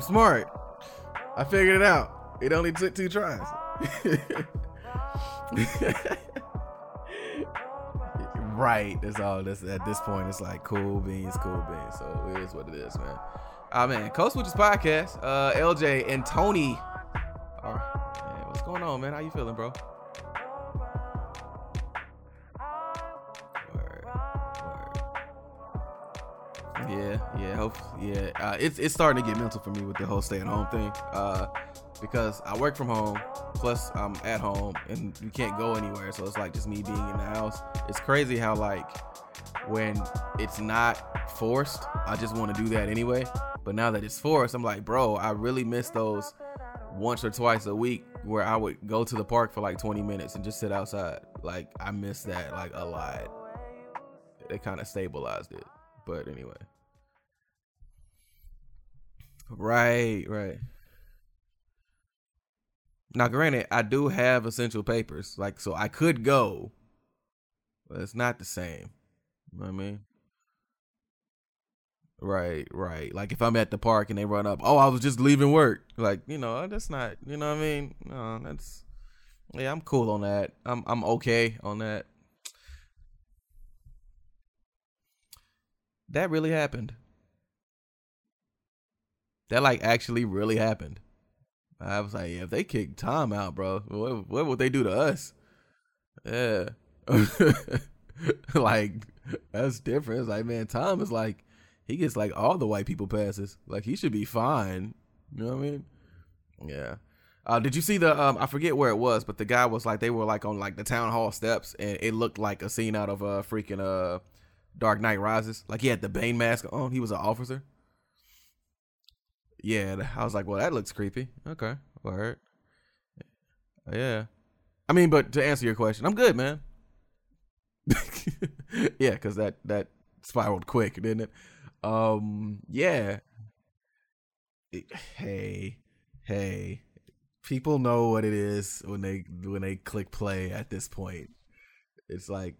I'm smart. I figured it out. It only took two tries. right. That's all. That's at this point. It's like cool beans, cool beans. So it is what it is, man. Ah man, Code Switches podcast. Uh, LJ and Tony. Right, man, what's going on, man? How you feeling, bro? Yeah, yeah, hope, yeah. Uh, it's it's starting to get mental for me with the whole stay at home thing. Uh, because I work from home, plus I'm at home, and you can't go anywhere. So it's like just me being in the house. It's crazy how like when it's not forced, I just want to do that anyway. But now that it's forced, I'm like, bro, I really miss those once or twice a week where I would go to the park for like 20 minutes and just sit outside. Like I miss that like a lot. They kind of stabilized it. But anyway. Right, right. Now, granted, I do have essential papers, like so I could go, but it's not the same. You know what I mean? Right, right. Like if I'm at the park and they run up, oh, I was just leaving work. Like you know, that's not. You know what I mean? No, that's. Yeah, I'm cool on that. I'm I'm okay on that. That really happened. That like actually really happened. I was like, yeah, if they kick Tom out, bro, what, what would they do to us? Yeah. like, that's different. It's like, man, Tom is like, he gets like all the white people passes. Like, he should be fine. You know what I mean? Yeah. Uh, did you see the? Um, I forget where it was, but the guy was like, they were like on like the town hall steps, and it looked like a scene out of a uh, freaking uh, Dark Knight Rises. Like he had the Bane mask on. He was an officer. Yeah, I was like, well, that looks creepy. Okay, all right. Yeah, I mean, but to answer your question, I'm good, man. yeah, because that that spiraled quick, didn't it? Um, yeah. Hey, hey, people know what it is when they when they click play. At this point, it's like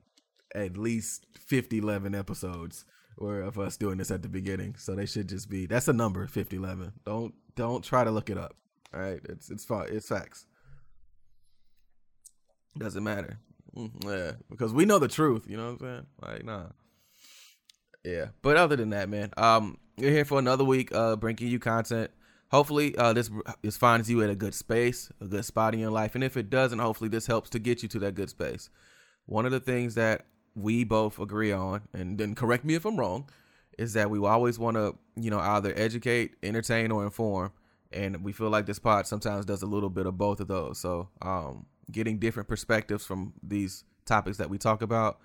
at least 50, 11 episodes or of us doing this at the beginning. So they should just be that's a number, 5011. Don't don't try to look it up. All right? It's it's fine. It's facts. Doesn't matter. Mm, yeah, because we know the truth, you know what I'm saying? Like, nah. Yeah. But other than that, man, um you're here for another week uh bringing you content. Hopefully, uh, this this finds you at a good space, a good spot in your life, and if it doesn't, hopefully this helps to get you to that good space. One of the things that we both agree on, and then correct me if I'm wrong, is that we always want to, you know, either educate, entertain, or inform. And we feel like this pod sometimes does a little bit of both of those. So, um, getting different perspectives from these topics that we talk about,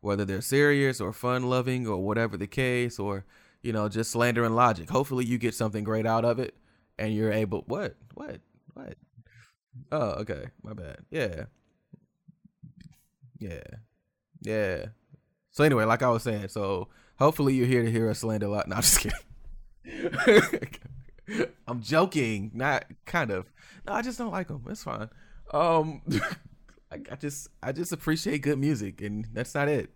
whether they're serious or fun loving or whatever the case, or, you know, just slander and logic. Hopefully you get something great out of it and you're able, what, what, what? Oh, okay. My bad. Yeah. Yeah. Yeah. So anyway, like I was saying, so hopefully you're here to hear us slander a lot. No, I'm just kidding. I'm joking, not kind of. No, I just don't like them. It's fine. Um, I, I just I just appreciate good music, and that's not it.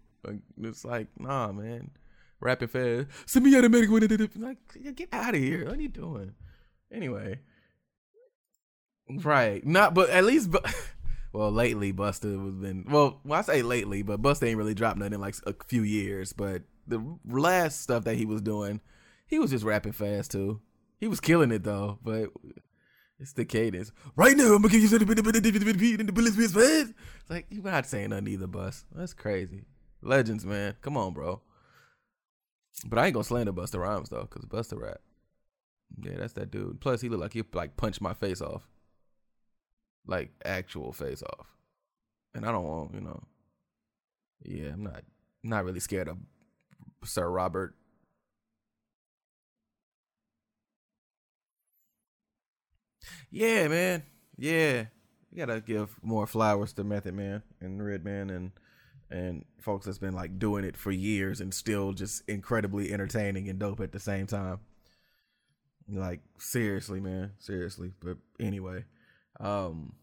It's like, nah, man, rapping fast. Send me out of medical. Like, get out of here. What are you doing? Anyway, right? Not, but at least, but. Well, lately Busta has been well. Well, I say lately, but Busta ain't really dropped nothing in like a few years. But the last stuff that he was doing, he was just rapping fast too. He was killing it though, but it's the cadence. Right now, I'm gonna give you something in the bullets fast. It's like you're not saying nothing either, Bus. That's crazy. Legends, man. Come on, bro. But I ain't gonna slander Busta Rhymes though, cause Busta rap. Yeah, that's that dude. Plus, he look like he like punched my face off like actual face off. And I don't want, you know. Yeah, I'm not not really scared of Sir Robert. Yeah, man. Yeah. You gotta give more flowers to Method Man and Redman and and folks that's been like doing it for years and still just incredibly entertaining and dope at the same time. Like seriously, man, seriously. But anyway, um,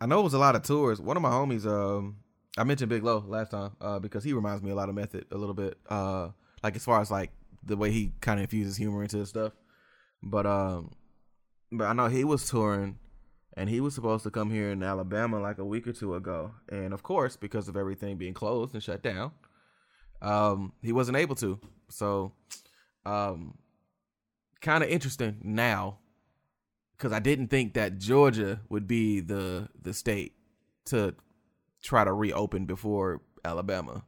I know it was a lot of tours. One of my homies, um, I mentioned Big Low last time, uh, because he reminds me a lot of Method a little bit. Uh, like as far as like the way he kind of infuses humor into his stuff. But um, but I know he was touring, and he was supposed to come here in Alabama like a week or two ago, and of course, because of everything being closed and shut down, um, he wasn't able to. So, um, kind of interesting now, because I didn't think that Georgia would be the the state to try to reopen before Alabama.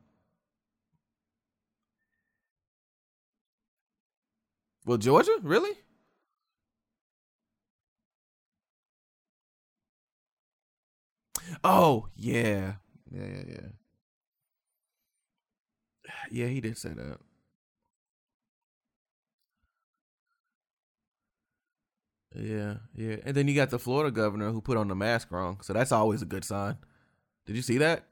Well, Georgia, really? Oh, yeah. Yeah, yeah, yeah. Yeah, he did say that. Yeah, yeah. And then you got the Florida governor who put on the mask wrong. So that's always a good sign. Did you see that?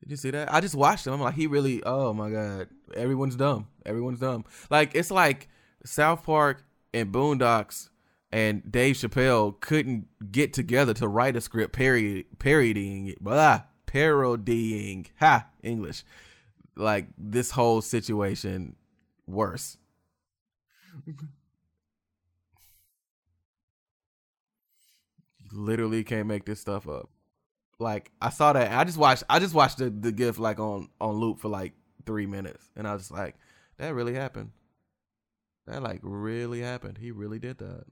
Did you see that? I just watched him. I'm like, he really, oh my God. Everyone's dumb. Everyone's dumb. Like, it's like South Park and Boondocks and Dave Chappelle couldn't get together to write a script parody, parodying it, blah, parodying, ha, English, like this whole situation worse. Literally can't make this stuff up. Like I saw that, I just watched, I just watched the the gift like on on loop for like three minutes, and I was like, that really happened. That like really happened. He really did that.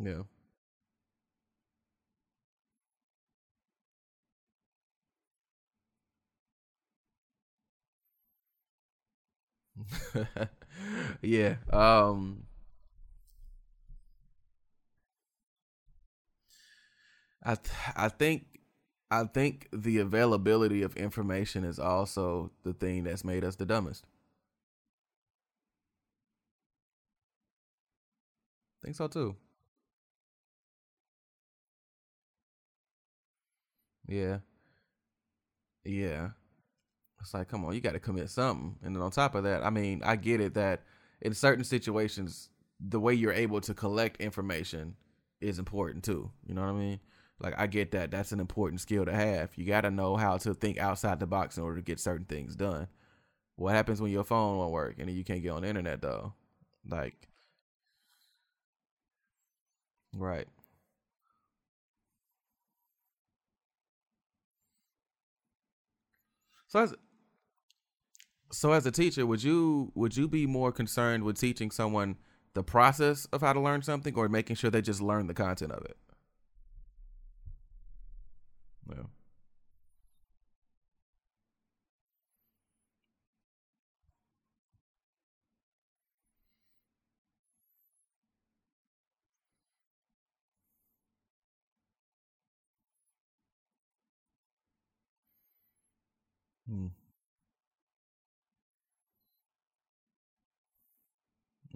Yeah. yeah. Um I th- I think I think the availability of information is also the thing that's made us the dumbest. I think so too. Yeah. Yeah. It's like, come on, you got to commit something. And then on top of that, I mean, I get it that in certain situations, the way you're able to collect information is important too. You know what I mean? Like, I get that. That's an important skill to have. You got to know how to think outside the box in order to get certain things done. What happens when your phone won't work and you can't get on the internet though? Like, right. So as so as a teacher, would you would you be more concerned with teaching someone the process of how to learn something or making sure they just learn the content of it? Yeah. Hmm.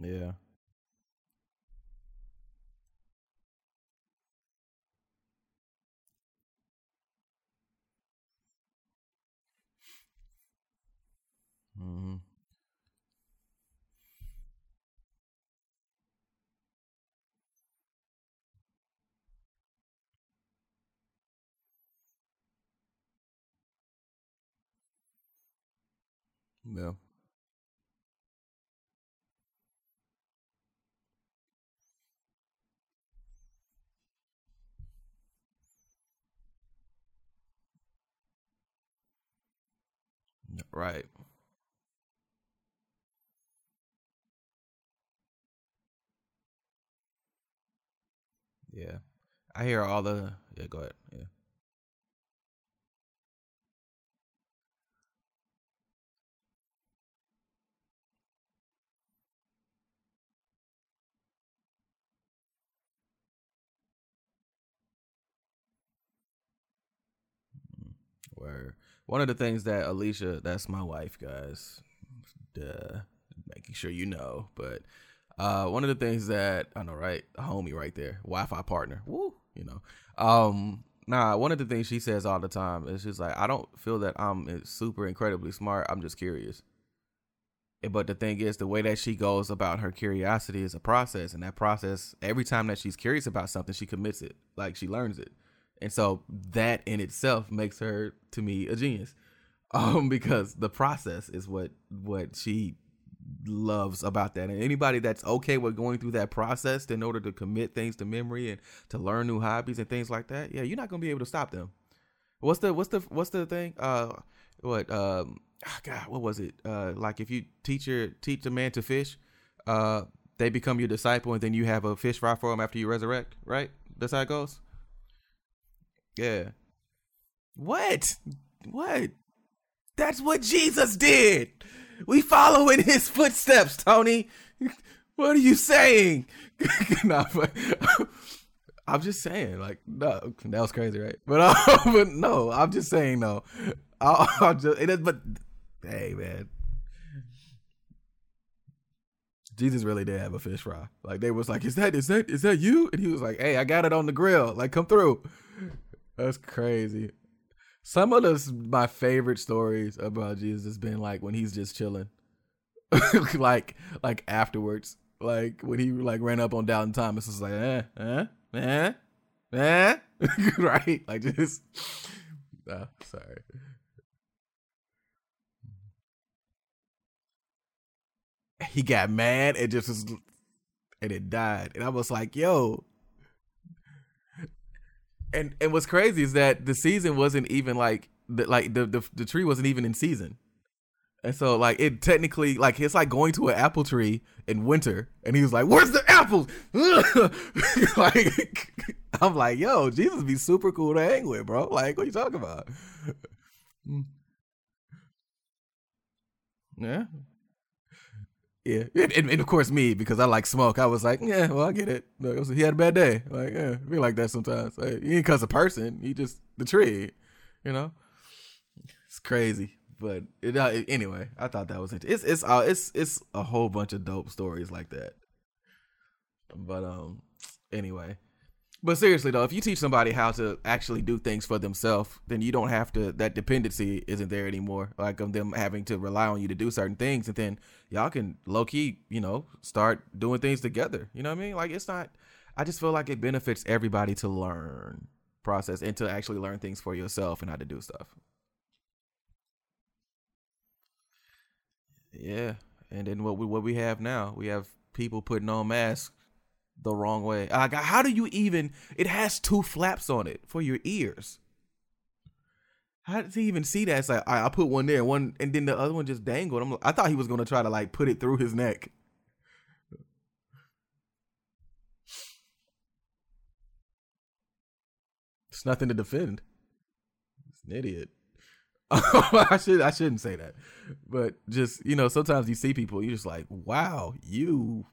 Yeah. hmm Yeah. Right. Yeah. I hear all the yeah, go ahead. Yeah. Mm, Where one of the things that Alicia, that's my wife, guys. Duh. Making sure you know. But uh one of the things that I know, right? A homie right there. Wi-Fi partner. Woo, you know. Um Nah, one of the things she says all the time is just like, I don't feel that I'm super incredibly smart. I'm just curious. But the thing is, the way that she goes about her curiosity is a process, and that process, every time that she's curious about something, she commits it, like she learns it, and so that in itself makes her to me a genius, um, because the process is what what she loves about that. And anybody that's okay with going through that process in order to commit things to memory and to learn new hobbies and things like that, yeah, you're not gonna be able to stop them. What's the what's the what's the thing? Uh, what um, oh God, what was it? Uh, like if you teach your teach a man to fish, uh, they become your disciple, and then you have a fish fry for them after you resurrect, right? That's how it goes. Yeah. What? What? That's what Jesus did. We follow in his footsteps, Tony. What are you saying? nah, but, I'm just saying, like, no, that was crazy, right? But, uh, but no, I'm just saying, no. I'll, I'll just, it is, but hey, man, Jesus really did have a fish fry. Like they was like, "Is that is that is that you?" And he was like, "Hey, I got it on the grill. Like, come through." That's crazy. Some of the my favorite stories about Jesus has been like when he's just chilling, like like afterwards, like when he like ran up on Doubting Thomas. It's like, eh, eh, eh, eh, right? Like just, oh, sorry. he got mad and just was, and it died. And I was like, yo. And and what's crazy is that the season wasn't even like the like the, the the tree wasn't even in season. And so like it technically like it's like going to an apple tree in winter and he was like, Where's the apples? like I'm like, yo, Jesus be super cool to hang with, bro. Like, what you talking about? yeah. Yeah, and, and, of course me because I like smoke. I was like, yeah, well, I get it. Was, he had a bad day. Like, yeah, be like that sometimes. Like, he ain't cause a person. He just the tree. You know, it's crazy. But it, uh, anyway, I thought that was. It's it's uh, it's it's a whole bunch of dope stories like that. But um, anyway, but seriously though, if you teach somebody how to actually do things for themselves, then you don't have to. That dependency isn't there anymore. Like of them having to rely on you to do certain things, and then y'all can low key, you know, start doing things together. You know what I mean? Like it's not. I just feel like it benefits everybody to learn process and to actually learn things for yourself and how to do stuff. Yeah, and then what we what we have now, we have people putting on masks the wrong way. Uh, like, how do you even? It has two flaps on it for your ears. How does he even see that? It's like I, I put one there, one, and then the other one just dangled. I'm, I thought he was gonna try to like put it through his neck. It's nothing to defend. It's an idiot. I should I shouldn't say that, but just you know, sometimes you see people, you're just like, wow, you,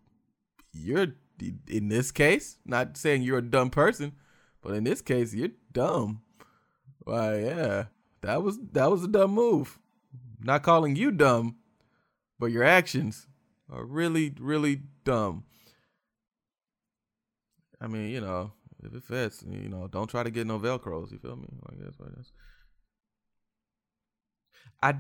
you're in this case, not saying you're a dumb person, but in this case, you're dumb. Why, yeah, that was that was a dumb move. Not calling you dumb, but your actions are really, really dumb. I mean, you know, if it fits, you know, don't try to get no velcros. You feel me? That's what it is. I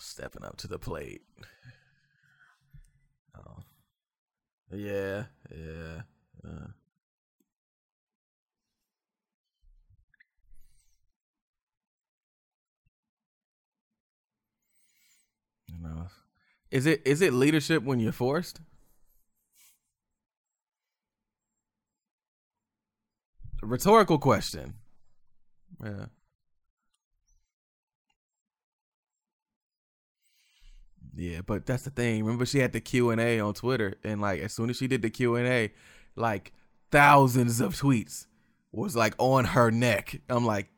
stepping up to the plate. Oh, yeah, yeah. Uh. You know, is it is it leadership when you're forced? Rhetorical question. Yeah. Yeah, but that's the thing. Remember, she had the Q and A on Twitter, and like as soon as she did the Q and A, like thousands of tweets was like on her neck. I'm like,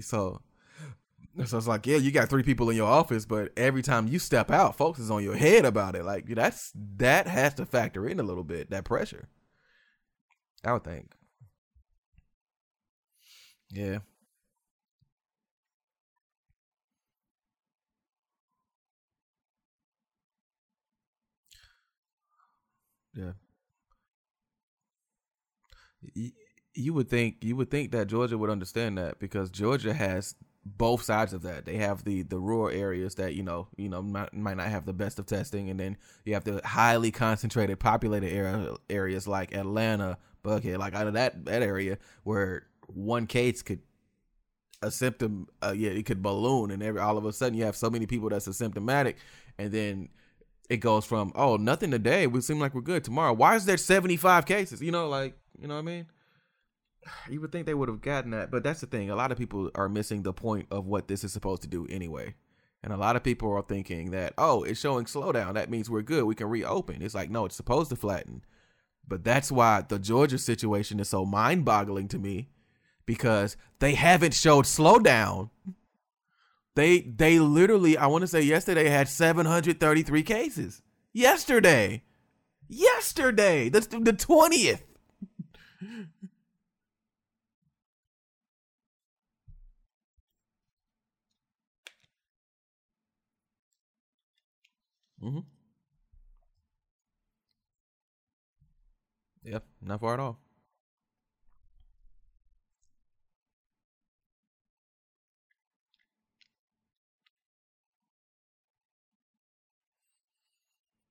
so, so it's like, yeah, you got three people in your office, but every time you step out, folks is on your head about it. Like that's that has to factor in a little bit that pressure. I would think. Yeah. Yeah. You, you would think you would think that Georgia would understand that because Georgia has both sides of that. They have the the rural areas that you know you know might, might not have the best of testing, and then you have the highly concentrated, populated area, areas like Atlanta, Buckhead, like out of that that area where one case could a symptom, uh, yeah, it could balloon, and every all of a sudden you have so many people that's asymptomatic, and then it goes from oh nothing today, we seem like we're good tomorrow. Why is there seventy five cases? You know, like you know what I mean you would think they would have gotten that, but that's the thing. A lot of people are missing the point of what this is supposed to do anyway. And a lot of people are thinking that, oh, it's showing slowdown. That means we're good. We can reopen. It's like, no, it's supposed to flatten. But that's why the Georgia situation is so mind boggling to me because they haven't showed slowdown. They they literally, I want to say yesterday had 733 cases. Yesterday. Yesterday. That's the 20th. Mm-hmm. Yep, not far at all.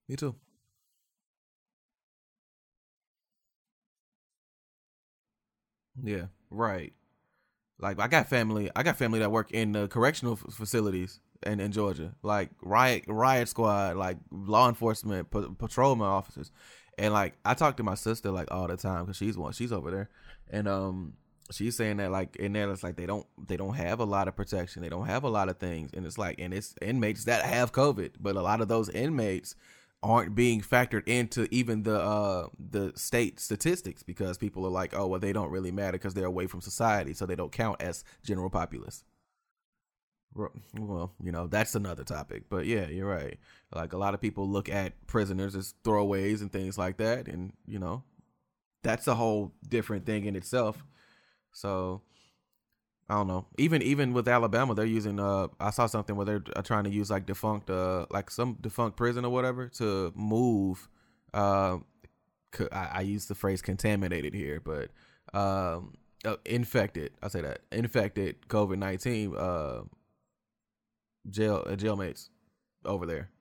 Me too. Yeah, right. Like I got family, I got family that work in the correctional f- facilities in, in Georgia, like riot riot squad, like law enforcement, p- patrolman officers, and like I talk to my sister like all the time because she's one, she's over there, and um she's saying that like in there it's like they don't they don't have a lot of protection, they don't have a lot of things, and it's like and it's inmates that have COVID, but a lot of those inmates aren't being factored into even the uh the state statistics because people are like oh well they don't really matter because they're away from society so they don't count as general populace. Well you know that's another topic but yeah you're right. Like a lot of people look at prisoners as throwaways and things like that and you know that's a whole different thing in itself. So I don't know. Even even with Alabama, they're using. Uh, I saw something where they're uh, trying to use like defunct, uh, like some defunct prison or whatever to move. Uh, I, I use the phrase contaminated here, but um, uh, infected. I say that infected COVID nineteen. Uh, jail uh, jailmates over there,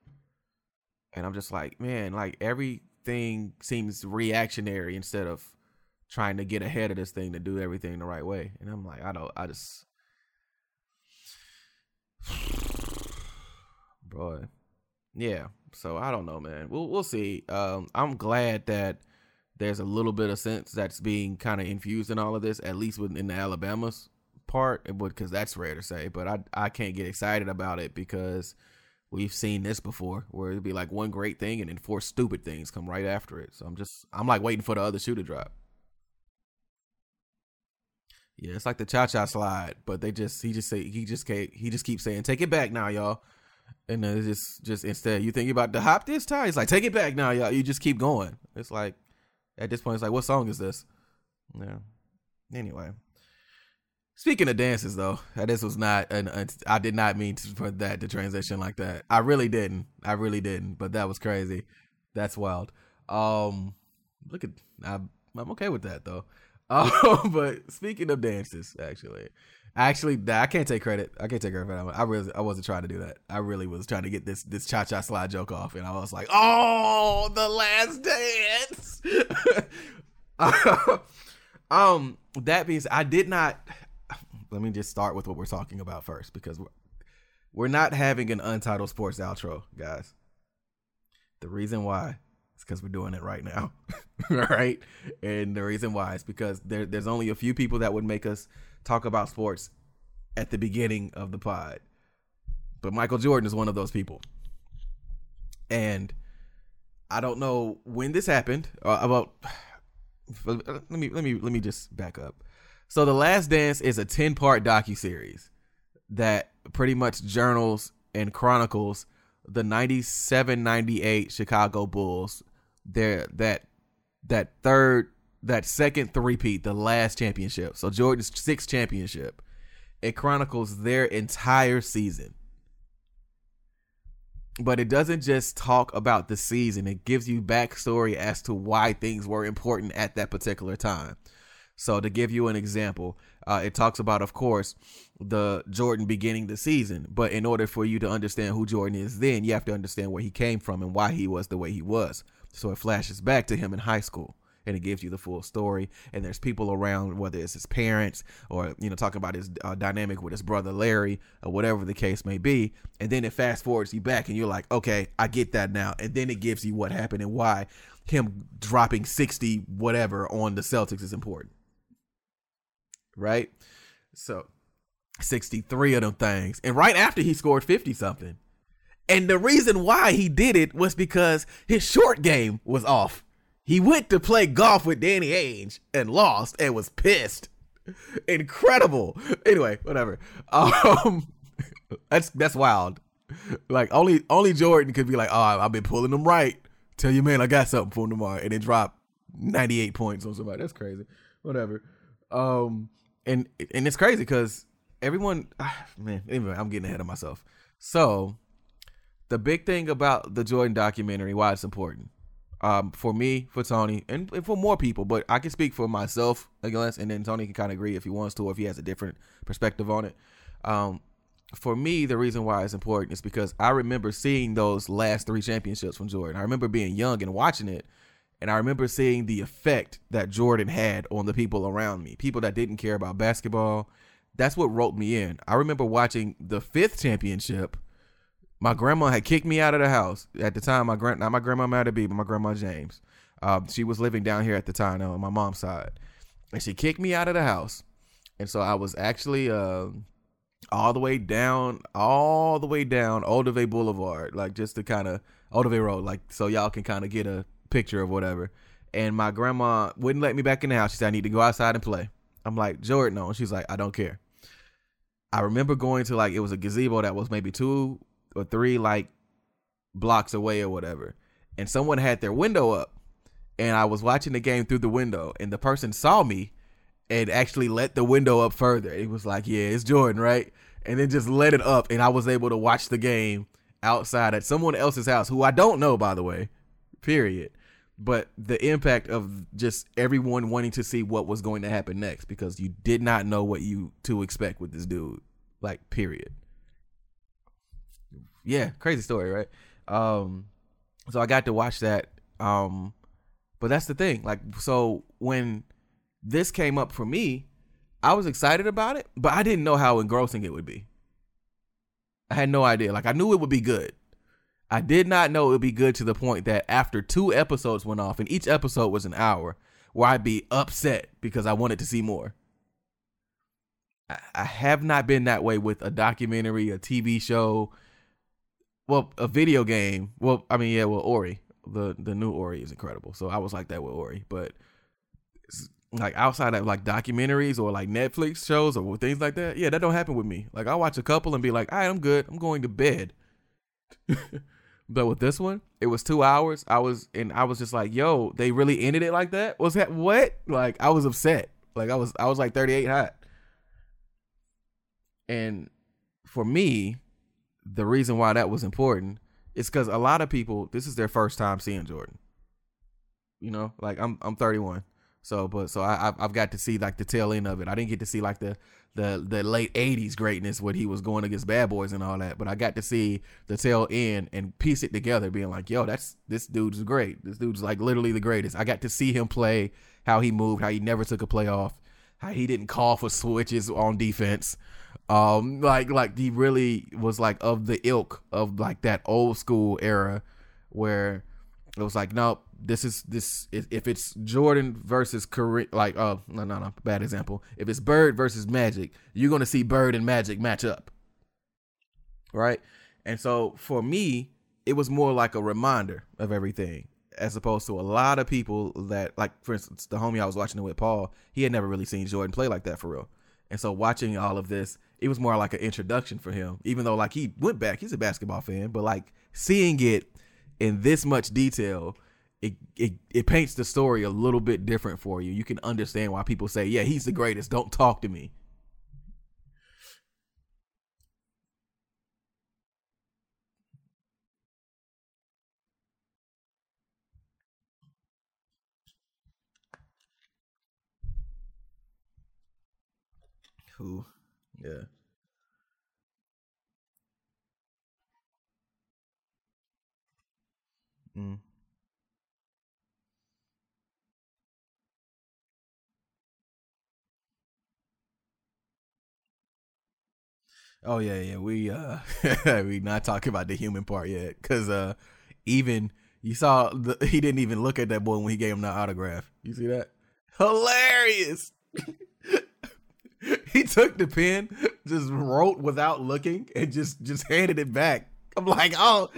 and I'm just like, man, like everything seems reactionary instead of trying to get ahead of this thing to do everything the right way. And I'm like, I don't, I just, boy, yeah. So I don't know, man. We'll we'll see. Um, I'm glad that there's a little bit of sense that's being kind of infused in all of this, at least within the Alabama's part, because that's rare to say. But I I can't get excited about it because we've seen this before, where it'd be like one great thing and then four stupid things come right after it. So I'm just I'm like waiting for the other shoe to drop. Yeah, it's like the cha cha slide, but they just he just say he just can't he just keeps saying take it back now, y'all, and then it's just just instead you think about to hop this time, it's like take it back now, y'all. You just keep going. It's like at this point, it's like what song is this? Yeah. Anyway, speaking of dances though, this was not an, I did not mean to put that to transition like that. I really didn't. I really didn't. But that was crazy. That's wild. Um, look at I, I'm okay with that though. Um, but speaking of dances, actually, actually, I can't take credit. I can't take credit for that. I really, I wasn't trying to do that. I really was trying to get this this cha cha slide joke off, and I was like, oh, the last dance. um, that means I did not. Let me just start with what we're talking about first, because we're, we're not having an untitled sports outro, guys. The reason why because we're doing it right now. right? And the reason why is because there, there's only a few people that would make us talk about sports at the beginning of the pod. But Michael Jordan is one of those people. And I don't know when this happened. Uh, about let me let me let me just back up. So The Last Dance is a 10-part docu-series that pretty much journals and chronicles the 97-98 Chicago Bulls their that that third that second three-peat, the last championship. So Jordan's sixth championship. It chronicles their entire season. But it doesn't just talk about the season. It gives you backstory as to why things were important at that particular time. So to give you an example, uh, it talks about, of course, the Jordan beginning the season. But in order for you to understand who Jordan is, then you have to understand where he came from and why he was the way he was. So it flashes back to him in high school and it gives you the full story. And there's people around, whether it's his parents or you know talking about his uh, dynamic with his brother Larry or whatever the case may be. And then it fast forwards you back, and you're like, okay, I get that now. And then it gives you what happened and why him dropping sixty whatever on the Celtics is important, right? So. 63 of them things. And right after he scored 50 something. And the reason why he did it was because his short game was off. He went to play golf with Danny Ainge and lost and was pissed. Incredible. Anyway, whatever. Um, that's that's wild. Like only only Jordan could be like, oh, I've been pulling them right. Tell you, man, I got something for him tomorrow, and then drop ninety eight points on somebody. That's crazy. Whatever. Um, and and it's crazy because everyone, ah, man. Anyway, I'm getting ahead of myself. So, the big thing about the Jordan documentary, why it's important um, for me, for Tony, and, and, for more people, but I can speak for myself, guess, and then Tony can kind of agree if he wants to, or if he has a different perspective on it. Um, for me, the reason why it's important is because I remember seeing those last three championships from Jordan. I remember being young and watching it, and I remember seeing the effect that Jordan had on the people around me, people that didn't care about basketball. That's what wrote me in. I remember watching the fifth championship my grandma had kicked me out of the house at the time. My grand, not my grandma Matta B, but my grandma James. Um, she was living down here at the time on my mom's side, and she kicked me out of the house. And so I was actually uh, all the way down, all the way down Olduvai Boulevard, like just to kind of Olduvai Road, like so y'all can kind of get a picture of whatever. And my grandma wouldn't let me back in the house. She said I need to go outside and play. I'm like Jordan, no. She's like, I don't care. I remember going to like it was a gazebo that was maybe two or three like blocks away or whatever, and someone had their window up, and I was watching the game through the window, and the person saw me and actually let the window up further. It was like, yeah, it's Jordan, right? And then just let it up, and I was able to watch the game outside at someone else's house, who I don't know, by the way. Period. But the impact of just everyone wanting to see what was going to happen next because you did not know what you to expect with this dude. Like, period yeah, crazy story, right? Um, so I got to watch that. Um, but that's the thing. Like, so when this came up for me, I was excited about it, but I didn't know how engrossing it would be. I had no idea. Like, I knew it would be good. I did not know it would be good to the point that after two episodes went off, and each episode was an hour, where I'd be upset because I wanted to see more. I have not been that way with a documentary, a TV show, well, a video game. Well, I mean, yeah, well, Ori, the the new Ori is incredible. So I was like that with Ori, but like outside of like documentaries or like Netflix shows or things like that, yeah, that don't happen with me. Like I watch a couple and be like, all right, I'm good. I'm going to bed. but with this one, it was two hours. I was and I was just like, yo, they really ended it like that. Was that what? Like I was upset. Like I was I was like 38 hot. And for me, the reason why that was important is because a lot of people this is their first time seeing Jordan. You know, like I'm I'm 31, so but so I I've got to see like the tail end of it. I didn't get to see like the the the late 80s greatness when he was going against bad boys and all that, but I got to see the tail end and piece it together, being like, yo, that's this dude's great. This dude's like literally the greatest. I got to see him play, how he moved, how he never took a play off, how he didn't call for switches on defense. Um, like like he really was like of the ilk of like that old school era where it was like, no, this is this if it's Jordan versus Kareem, like oh no no no bad example. If it's Bird versus Magic, you're gonna see Bird and Magic match up, right? And so for me, it was more like a reminder of everything, as opposed to a lot of people that like, for instance, the homie I was watching it with, Paul, he had never really seen Jordan play like that for real. And so watching all of this, it was more like an introduction for him. Even though like he went back, he's a basketball fan, but like seeing it in this much detail, it it it paints the story a little bit different for you. You can understand why people say, "Yeah, he's the greatest. Don't talk to me." Who? Yeah. Mm. Oh yeah, yeah. We uh we not talking about the human part yet cuz uh even you saw the, he didn't even look at that boy when he gave him the autograph. You see that? Hilarious. he took the pen, just wrote without looking and just just handed it back. I'm like, "Oh,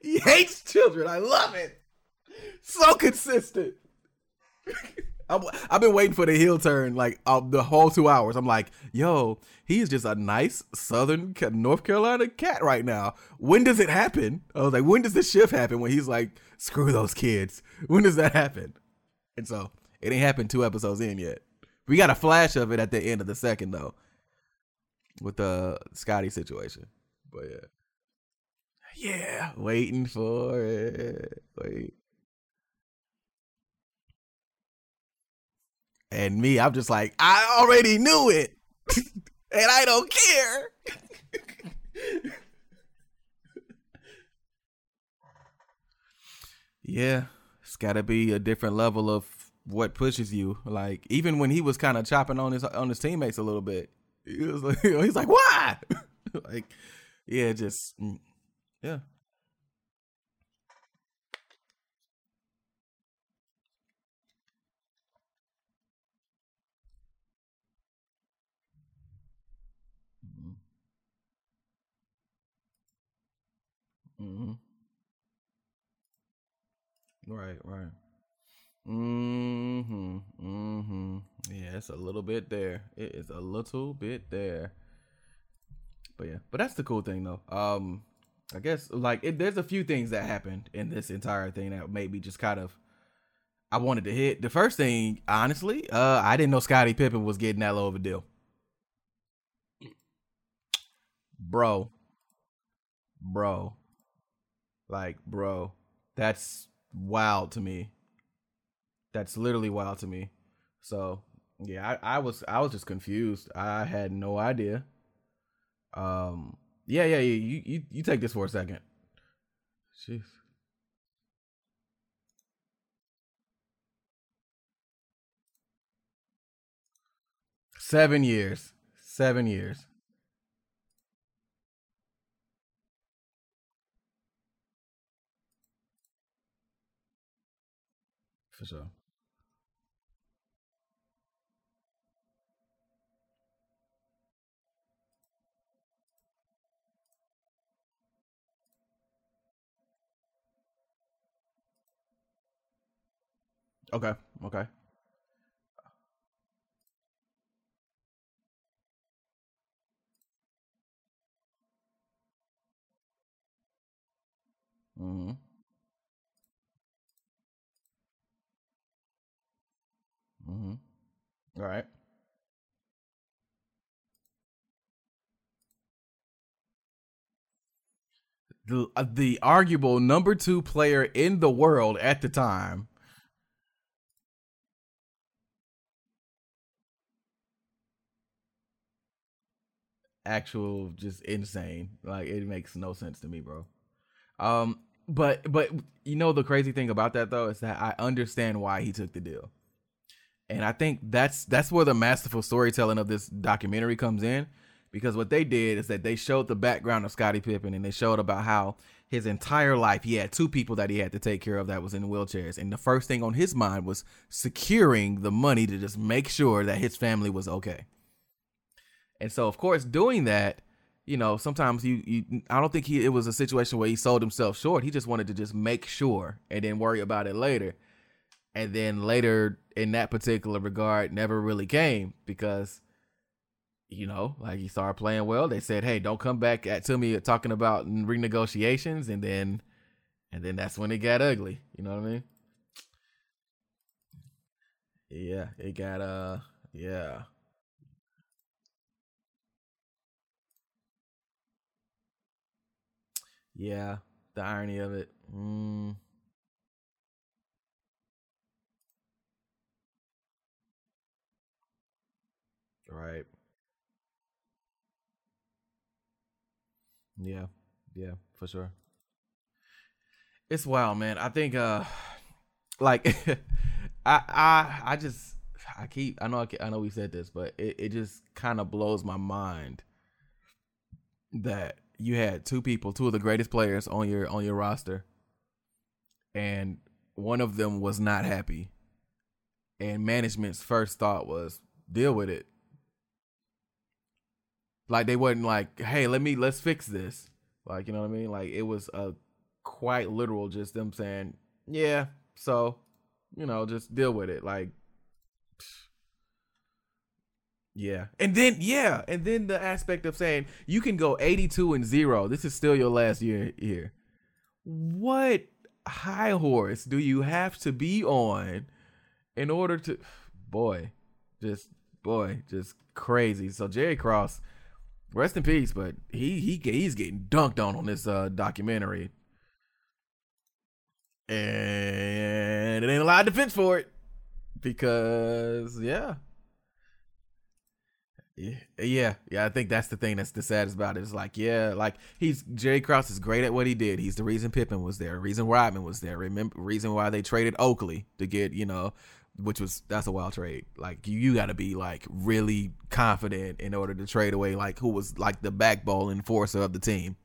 he hates children. I love it. So consistent." i have been waiting for the heel turn like uh, the whole two hours. I'm like, yo, he's just a nice Southern North Carolina cat right now. When does it happen? I was like, when does the shift happen? When he's like, screw those kids. When does that happen? And so it ain't happened two episodes in yet. We got a flash of it at the end of the second though, with the Scottie situation. But yeah, yeah, waiting for it. Wait. And me, I'm just like, I already knew it. and I don't care. yeah, it's got to be a different level of what pushes you. Like even when he was kind of chopping on his on his teammates a little bit, he was like, he's like, why? like, yeah, just mm, yeah. Mm-hmm. Right, right. Mm-hmm. Mm-hmm. Yeah, it's a little bit there. It is a little bit there. But yeah, but that's the cool thing though. Um, I guess like it, there's a few things that happened in this entire thing that made me just kind of I wanted to hit. The first thing, honestly, uh, I didn't know Scottie Pippen was getting that low of a deal. Bro. Bro. Like, bro, that's wild to me. That's literally wild to me. So yeah, I, I was I was just confused. I had no idea. Um yeah, yeah, yeah. You you, you take this for a second. Jeez. Seven years. Seven years. For sure. Okay. Okay. Mm-hmm. Mm-hmm. All right. The uh, the arguable number two player in the world at the time. Actual, just insane. Like it makes no sense to me, bro. Um, but but you know the crazy thing about that though is that I understand why he took the deal. And I think that's that's where the masterful storytelling of this documentary comes in. Because what they did is that they showed the background of Scottie Pippen and they showed about how his entire life he had two people that he had to take care of that was in wheelchairs. And the first thing on his mind was securing the money to just make sure that his family was okay. And so of course doing that, you know, sometimes you, you I don't think he it was a situation where he sold himself short. He just wanted to just make sure and then worry about it later. And then later in that particular regard never really came because you know like he started playing well. They said hey don't come back at to me talking about renegotiations. And then and then that's when it got ugly. You know what i mean? Yeah it got uh yeah Yeah, the irony of it. Mm. Right. Yeah. Yeah, for sure. It's wild, man. I think uh like I I I just I keep I know I, I know we said this, but it, it just kind of blows my mind that you had two people, two of the greatest players on your on your roster, and one of them was not happy. And management's first thought was deal with it. Like they wasn't like, hey, let me let's fix this. Like, you know what I mean? Like it was a quite literal just them saying, Yeah, so, you know, just deal with it. Like yeah. And then yeah, and then the aspect of saying you can go 82 and 0. This is still your last year here. What high horse do you have to be on in order to boy, just boy, just crazy. So Jerry Krause, rest in peace, but he he he's getting dunked on on this uh documentary. And it ain't a lot of defense for it because yeah, yeah, yeah, I think that's the thing that's the saddest about it. It's like, yeah, like he's Jerry Krause is great at what he did. He's the reason Pippen was there, reason Rodman was there, remember reason why they traded Oakley to get, you know, which was that's a wild trade. Like you, you got to be like really confident in order to trade away like who was like the backbone enforcer of the team.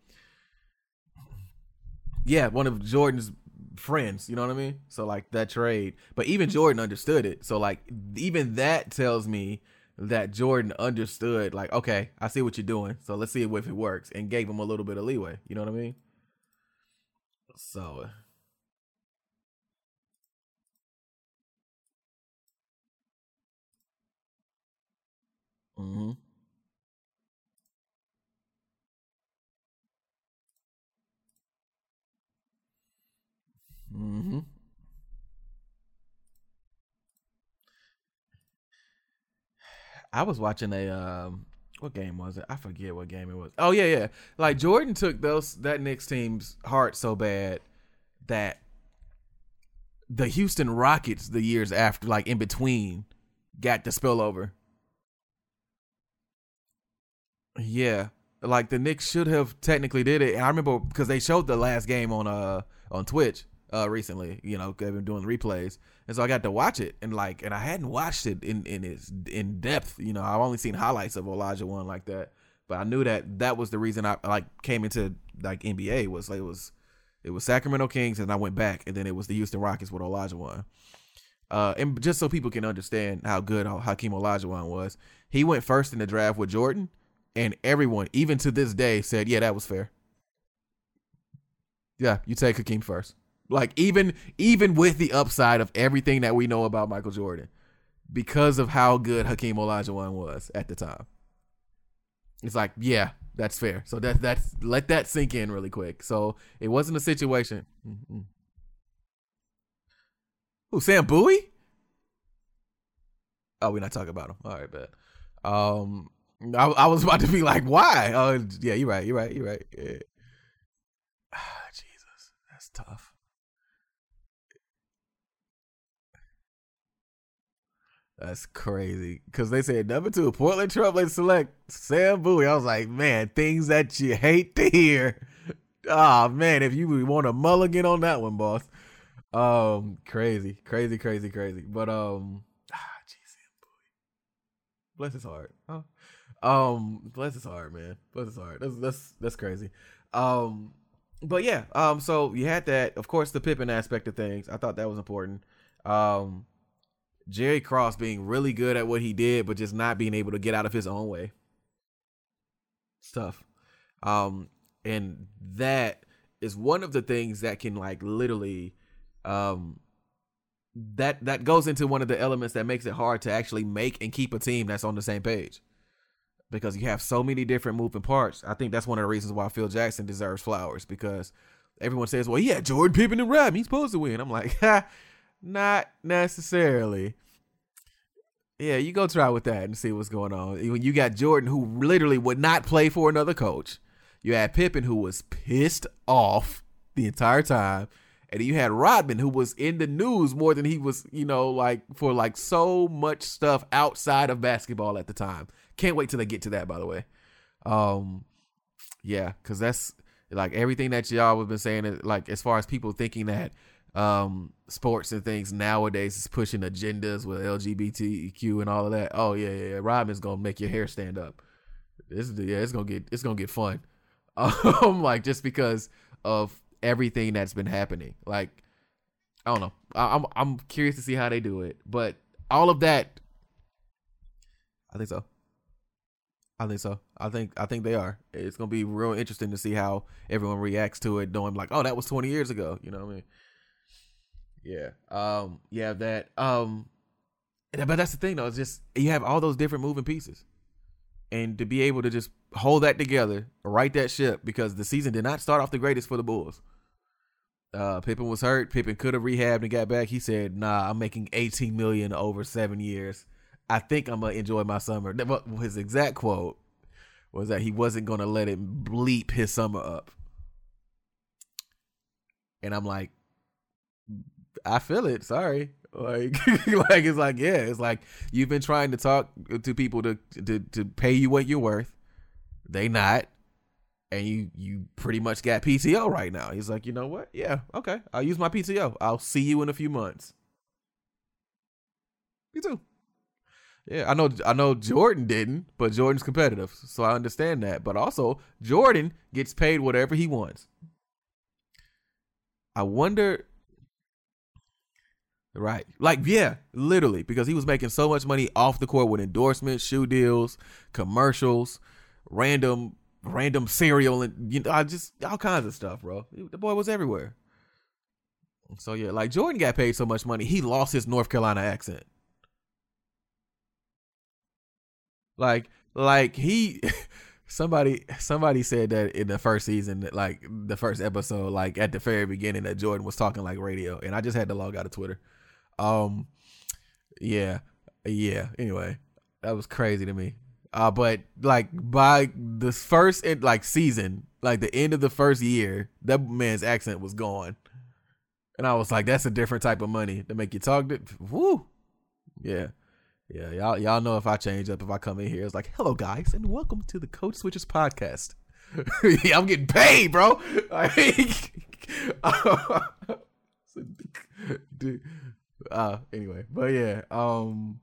Yeah, one of Jordan's friends, you know what I mean? So like that trade, but even Jordan understood it. So like even that tells me that Jordan understood, like, okay, I see what you're doing, so let's see if it works, and gave him a little bit of leeway. You know what I mean? So. Mm-hmm. Mm-hmm. I was watching a um, what game was it? I forget what game it was. Oh yeah, yeah. Like Jordan took those that Knicks team's heart so bad that the Houston Rockets the years after, like in between, got the spillover. Yeah, like the Knicks should have technically did it. And I remember because they showed the last game on uh on Twitch uh recently. You know, they've been doing replays, and so I got to watch it and like, and I hadn't watched it in in its in depth. You know, I've only seen highlights of Olajuwon like that, but I knew that that was the reason I like came into like NBA was like it was it was Sacramento Kings, and I went back, and then it was the Houston Rockets with Olajuwon. Uh, and just so people can understand how good Hakeem Olajuwon was, he went first in the draft with Jordan, and everyone, even to this day, said, "Yeah, that was fair." Yeah, you take Hakeem first. Like even even with the upside of everything that we know about Michael Jordan, because of how good Hakeem Olajuwon was at the time. It's like, yeah, that's fair. So that that's let that sink in really quick. So it wasn't a situation. Mm-hmm. Who Sam Bowie? Oh, we're not talking about him. All right, bet. Um, I, I was about to be like, why? Oh, yeah, you're right. You're right. You're right. Yeah. Ah, Jesus, that's tough. That's crazy. Cause they said number two, Portland Trailblazers select Sam Bowie. I was like, man, things that you hate to hear. Oh man, if you want a mulligan on that one, boss. Um, crazy, crazy, crazy, crazy. But um, ah, geez, Sam Bowie. Bless his heart. Oh. Um, bless his heart, man. Bless his heart. That's that's that's crazy. Um, but yeah. Um, so you had that. Of course, the Pippen aspect of things. I thought that was important. Um Jerry Krause being really good at what he did, but just not being able to get out of his own way. Stuff. Um, and that is one of the things that can like literally um that that goes into one of the elements that makes it hard to actually make and keep a team that's on the same page because you have so many different moving parts. I think that's one of the reasons why Phil Jackson deserves flowers because everyone says, "Well, yeah, Jordan Pippen and Rab, he's supposed to win." I'm like, ha, not necessarily. Yeah, you go try with that and see what's going on. When you got Jordan, who literally would not play for another coach, you had Pippen, who was pissed off the entire time, and you had Rodman, who was in the news more than he was, you know, like for like so much stuff outside of basketball at the time. Can't wait till they get to that, by the way. Um, yeah, because that's like everything that y'all have been saying. Like as far as people thinking that um sports and things nowadays is pushing agendas with LGBTQ and all of that. Oh yeah, yeah, yeah. Rodman's gonna make your hair stand up. This is yeah, it's gonna get it's gonna get fun. Um, like just because of everything that's been happening. Like I don't know. I, I'm I'm curious to see how they do it, but all of that, I think so. I think so. I think I think they are. It's gonna be real interesting to see how everyone reacts to it, knowing like, oh, that was 20 years ago. You know what I mean? Yeah. Um. Yeah. That. Um. But that's the thing, though. It's just you have all those different moving pieces, and to be able to just hold that together, right that ship, because the season did not start off the greatest for the Bulls. Uh, Pippen was hurt. Pippen could have rehabbed and got back. He said, "Nah, I'm making 18 million over seven years. I think I'm gonna enjoy my summer." His exact quote was that he wasn't gonna let it bleep his summer up. And I'm like, I feel it. Sorry. Like, like it's like, yeah, it's like you've been trying to talk to people to to to pay you what you're worth. They not, and you you pretty much got PTO right now. He's like, you know what? Yeah, okay. I'll use my PTO. I'll see you in a few months. Me too. Yeah, I know. I know Jordan didn't, but Jordan's competitive, so I understand that. But also, Jordan gets paid whatever he wants. I wonder Right. Like, yeah, literally, because he was making so much money off the court with endorsements, shoe deals, commercials, random random cereal and you know, I just all kinds of stuff, bro. The boy was everywhere. So yeah, like Jordan got paid so much money, he lost his North Carolina accent. Like like he somebody somebody said that in the first season like the first episode like at the very beginning that Jordan was talking like radio and I just had to log out of Twitter. Um, yeah, yeah. Anyway, that was crazy to me. Uh, but like by the first like season, like the end of the first year, that man's accent was gone, and I was like, that's a different type of money to make you talk. To, woo, yeah. Yeah, y'all y'all know if I change up, if I come in here, it's like, hello guys, and welcome to the Code Switches podcast. yeah, I'm getting paid, bro. Like, dude, uh anyway, but yeah, um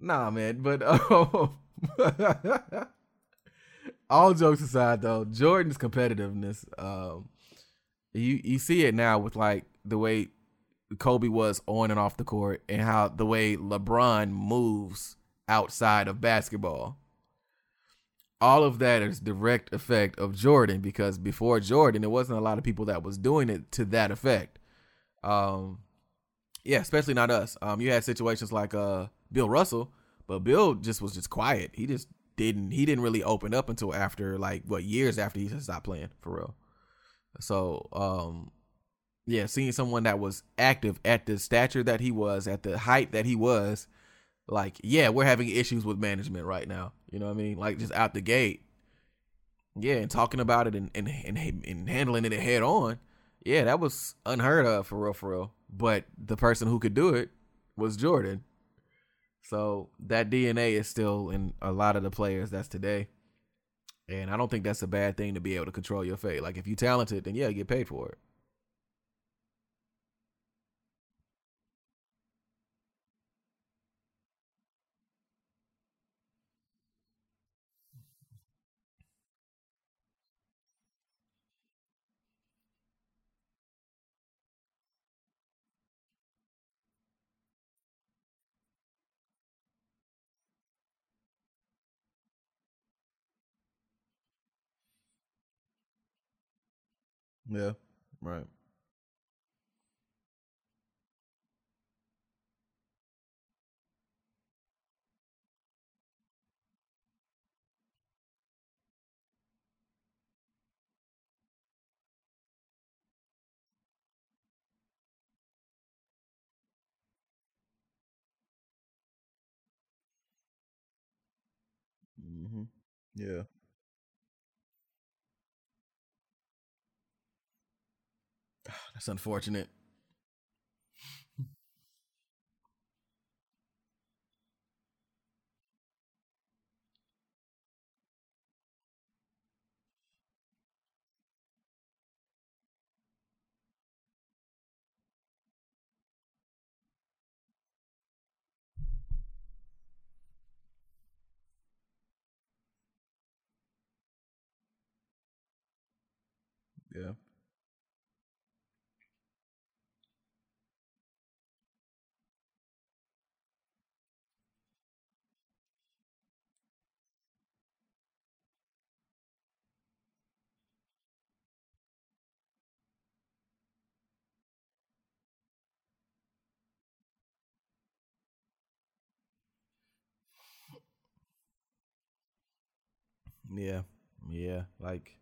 nah man, but um all jokes aside though, Jordan's competitiveness, um you you see it now with like the way Kobe was on and off the court and how the way LeBron moves outside of basketball. All of that is direct effect of Jordan because before Jordan, there wasn't a lot of people that was doing it to that effect. Um, yeah, especially not us. Um, you had situations like uh Bill Russell, but Bill just was just quiet. He just didn't he didn't really open up until after like what years after he stopped playing for real. So um yeah, seeing someone that was active at the stature that he was, at the height that he was, like, yeah, we're having issues with management right now. You know what I mean? Like just out the gate. Yeah, and talking about it and and, and, and handling it head on. Yeah, that was unheard of for real, for real but the person who could do it was Jordan. So that DNA is still in a lot of the players that's today. And I don't think that's a bad thing to be able to control your fate. Like if you're talented, then yeah, get paid for it. Yeah. Right. hmm Yeah. That's unfortunate. Yeah. Yeah. Yeah. Like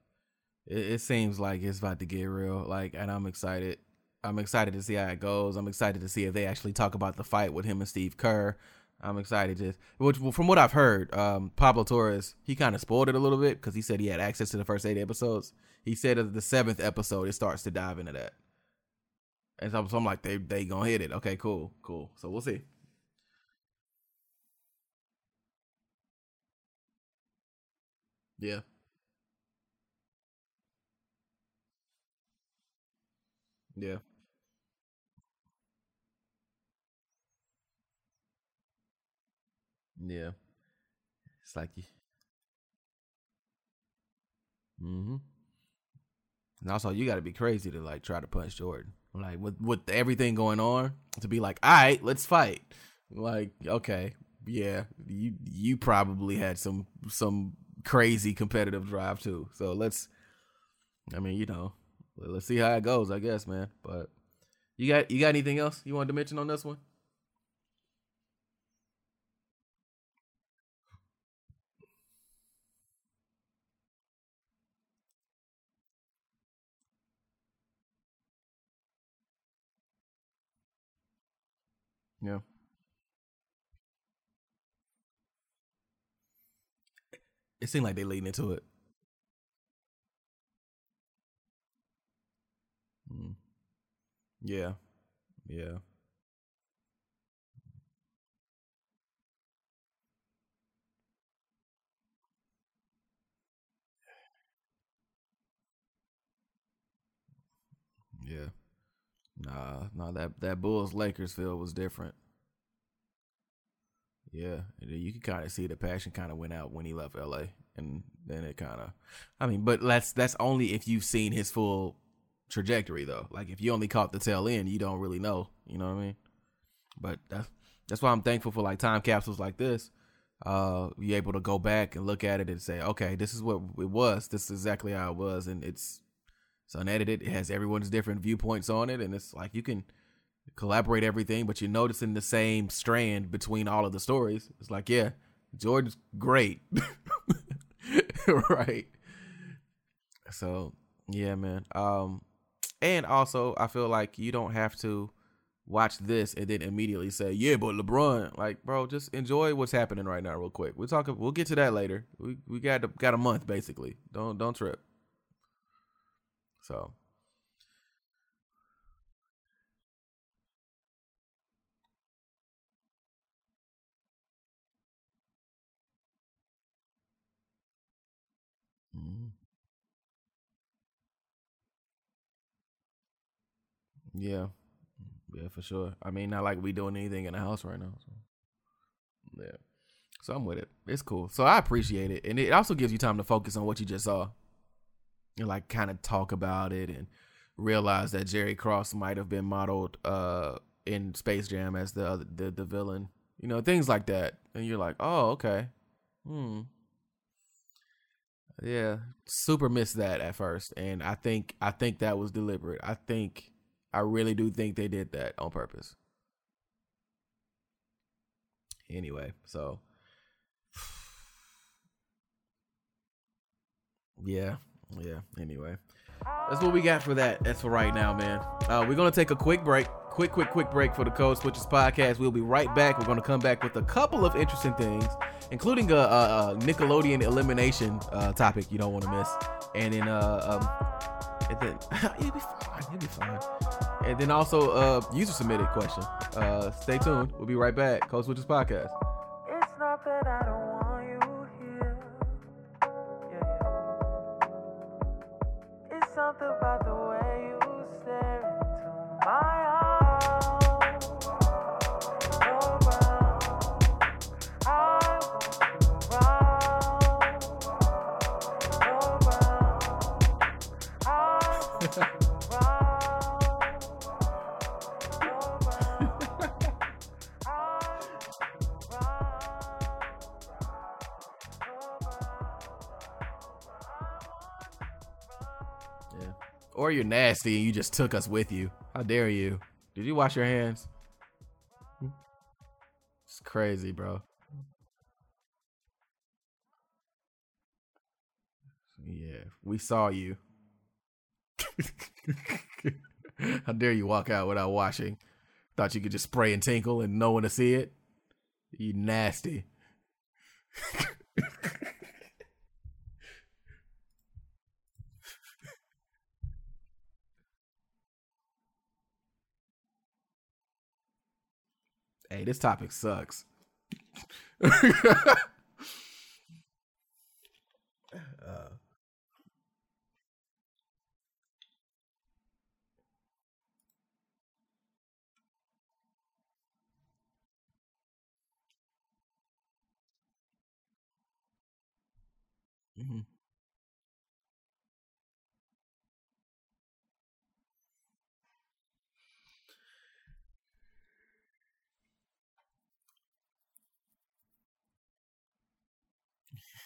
it, it seems like it's about to get real. Like, and I'm excited. I'm excited to see how it goes. I'm excited to see if they actually talk about the fight with him and Steve Kerr. I'm excited to, which from what I've heard, um, Pablo Torres he kind of spoiled it a little bit because he said he had access to the first eight episodes. He said the seventh episode it starts to dive into that, and so, so I'm like they they gonna hit it. Okay, cool, cool. So we'll see. Yeah, yeah, yeah. It's like, mm-hmm. And also, you got to be crazy to like try to punch Jordan. Like with with everything going on, to be like, all right, let's fight. Like, okay, yeah, you you probably had some some crazy competitive drive too. So let's, I mean, you know, let's see how it goes. I guess, man. But you got you got anything else you wanted to mention on this one? Yeah, it seemed like they leading into it. Mm. Yeah, yeah, yeah. Nah, nah. That that Bulls Lakers feel was different. Yeah, you could kind of see the passion kind of went out when he left LA, and then it kind of, I mean, but that's that's only if you've seen his full trajectory though. Like if you only caught the tail end, you don't really know. You know what I mean? But that's that's why I'm thankful for like time capsules like this. Uh, you're able to go back and look at it and say, okay, this is what it was. This is exactly how it was, and it's it's unedited. It has everyone's different viewpoints on it, and it's like you can collaborate everything, but you're noticing the same strand between all of the stories. It's like, yeah, Jordan's great. right. So, yeah, man. Um and also I feel like you don't have to watch this and then immediately say, "Yeah, but LeBron." Like, bro, just enjoy what's happening right now real quick. We'll talk we'll get to that later. We we got got a month basically. Don't don't trip. So, yeah. Yeah, for sure. I mean, not like we doing anything in the house right now. So. Yeah. So I'm with it. It's cool. So I appreciate it. And it also gives you time to focus on what you just saw and like kind of talk about it and realize that Jerry Krause might have been modeled uh in Space Jam as the the the villain. You know, things like that. And you're like, "Oh, okay. Hmm. Yeah. Super missed that at first. And I think I think that was deliberate. I think I really do think they did that on purpose. Anyway, so yeah. Yeah. Anyway. That's what we got for that. That's for right now, man. Uh, we're gonna take a quick break, quick, quick, quick break for the Code Switches podcast. We'll be right back. We're gonna come back with a couple of interesting things, including a, a, a Nickelodeon elimination uh, topic you don't want to miss, and then uh, um, and then you'll be fine. You'll be fine. And then also uh, user submitted question. Uh, stay tuned. We'll be right back. Code Switches podcast. It's not that I don't Or you're nasty and you just took us with you. How dare you? Did you wash your hands? It's crazy, bro. Yeah, we saw you. How dare you walk out without washing? Thought you could just spray and tinkle and no one to see it? You nasty. hey, this topic sucks. mhm.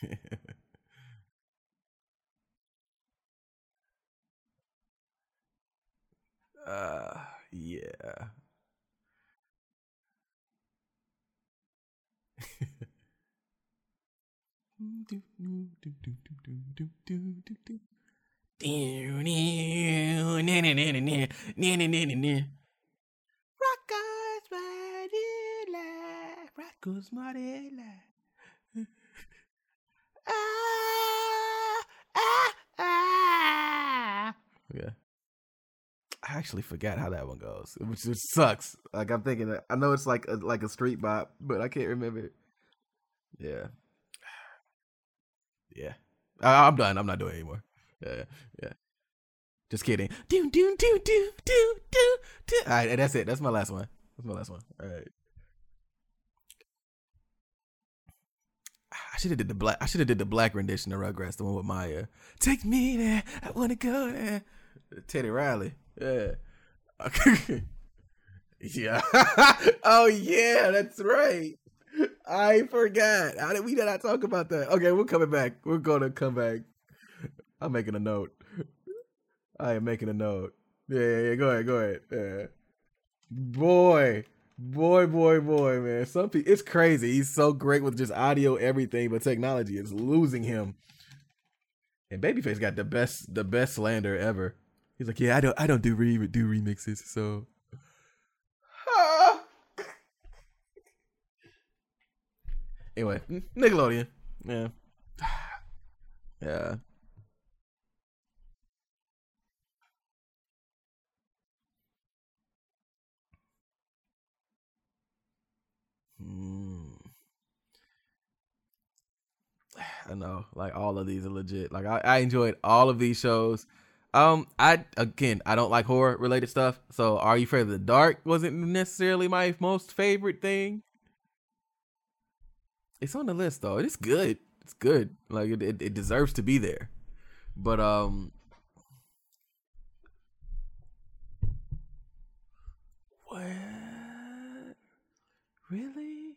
uh, yeah. Marilla, Rocko's Marilla. Ah, ah, ah. Yeah. I actually forgot how that one goes, which just sucks. Like I'm thinking, I know it's like a, like a street bop, but I can't remember. It. Yeah, yeah. I, I'm done. I'm not doing anymore. Yeah, yeah. Just kidding. Do do do do do do do. All right, that's it. That's my last one. That's my last one. All right. I should have did the black. I should have did the black rendition of Rugrats, the one with Maya. Take me there. I wanna go there. Teddy Riley. Yeah. yeah. oh yeah, that's right. I forgot. How did we did not talk about that? Okay, we're coming back. We're gonna come back. I'm making a note. I am making a note. Yeah, yeah, yeah. Go ahead, go ahead. Yeah. Boy, boy, boy, boy, man. Some people, it's crazy. He's so great with just audio, everything, but technology is losing him. And Babyface got the best, the best slander ever. He's like, yeah, I don't, I don't do re do remixes, so. anyway, Nickelodeon, yeah, yeah. Hmm. I know, like all of these are legit. Like I, I enjoyed all of these shows. Um, I again, I don't like horror related stuff. So, Are You Afraid of the Dark wasn't necessarily my most favorite thing. It's on the list though. It's good. It's good. Like it, it, it deserves to be there. But um, what? Really?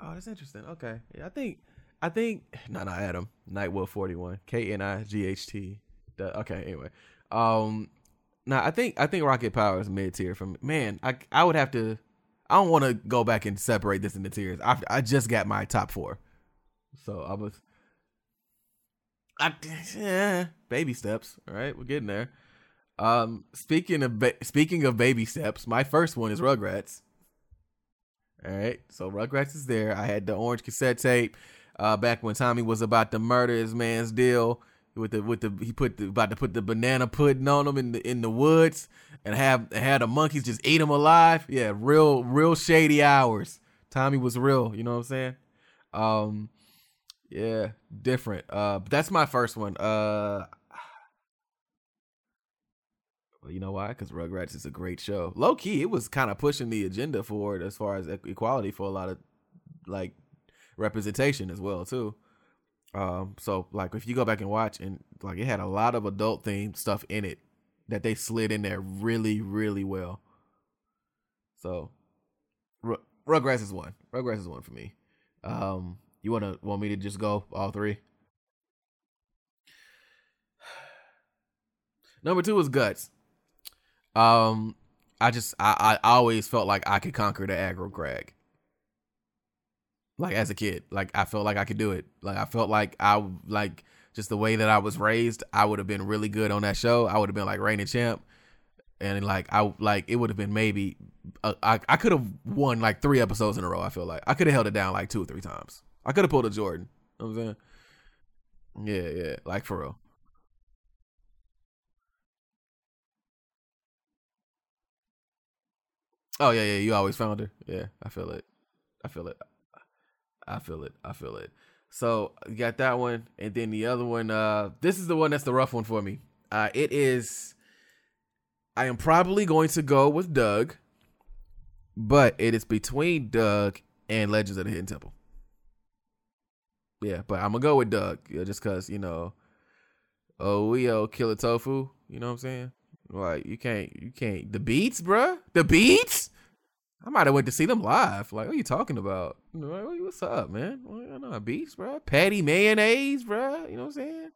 oh, that's interesting. Okay, yeah, I think, I think, no, no, Adam, Nightwolf forty one, K N I G H T. Okay, anyway, um, now I think I think Rocket Power is mid tier from man. I I would have to. I don't want to go back and separate this into tiers. I I just got my top four, so I was. I yeah, baby steps. All right, we're getting there. Um, speaking of ba- speaking of baby steps, my first one is Rugrats. All right, so Rugrats is there. I had the orange cassette tape uh, back when Tommy was about to murder his man's deal with the with the he put the, about to put the banana pudding on them in the in the woods and have had the monkeys just eat them alive. Yeah, real real shady hours. Tommy was real. You know what I'm saying? Um, yeah, different. Uh, but that's my first one. Uh, well, you know why? Because Rugrats is a great show. Low key, it was kind of pushing the agenda forward as far as equality for a lot of like representation as well too. Um, so like if you go back and watch and like it had a lot of adult themed stuff in it that they slid in there really really well. So R- Rugrats is one. Rugrats is one for me. Um, you wanna want me to just go all three? Number two is guts. Um, I just I, I always felt like I could conquer the aggro crag. Like as a kid, like I felt like I could do it. Like I felt like I like just the way that I was raised, I would have been really good on that show. I would have been like reigning champ, and like I like it would have been maybe uh, I I could have won like three episodes in a row. I feel like I could have held it down like two or three times. I could have pulled a Jordan. You know I'm saying, yeah, yeah, like for real. Oh yeah, yeah. You always found her. Yeah, I feel it. I feel it. I feel it. I feel it. So you got that one, and then the other one. Uh, this is the one that's the rough one for me. Uh, it is. I am probably going to go with Doug, but it is between Doug and Legends of the Hidden Temple. Yeah, but I'm gonna go with Doug, yeah, just cause you know, oh we oh killer tofu. You know what I'm saying? Like you can't, you can't. The beats, bruh. The beats. I might have went to see them live. Like, what are you talking about? What's up, man? I know beats, bro. Patti Mayonnaise, bro. You know what I'm saying?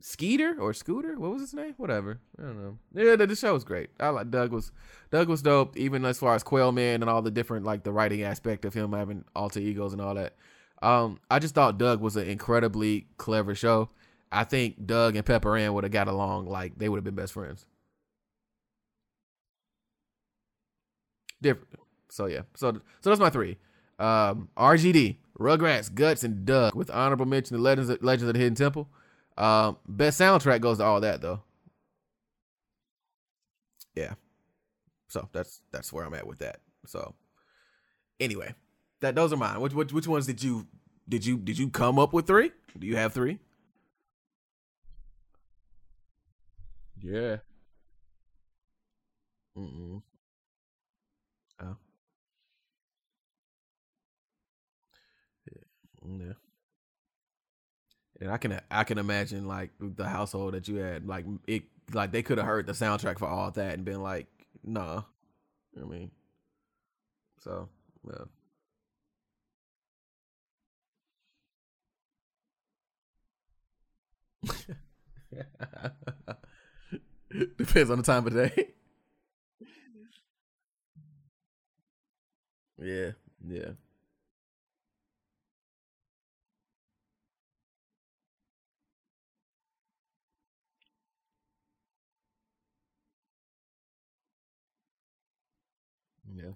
Skeeter or Scooter? What was his name? Whatever. I don't know. Yeah, the, the show was great. I like Doug was Doug was dope, even as far as Quail Man and all the different like the writing aspect of him having alter egos and all that. Um, I just thought Doug was an incredibly clever show. I think Doug and Pepper Ann would have got along like they would have been best friends. Different. So yeah. So so that's my three. Um, RGD, Rugrats, Guts, and Doug with honorable mention to Legends Legends of the Hidden Temple. Um, best soundtrack goes to all that though. Yeah. So that's that's where I'm at with that. So anyway, that those are mine. Which which which ones did you did you did you come up with three? Do you have three? Yeah. Mm-mm. Oh, yeah. And I can I can imagine like the household that you had, like it, like they could have heard the soundtrack for all that and been like, nah. I mean, so yeah. Depends on the time of day. yeah, yeah, yeah.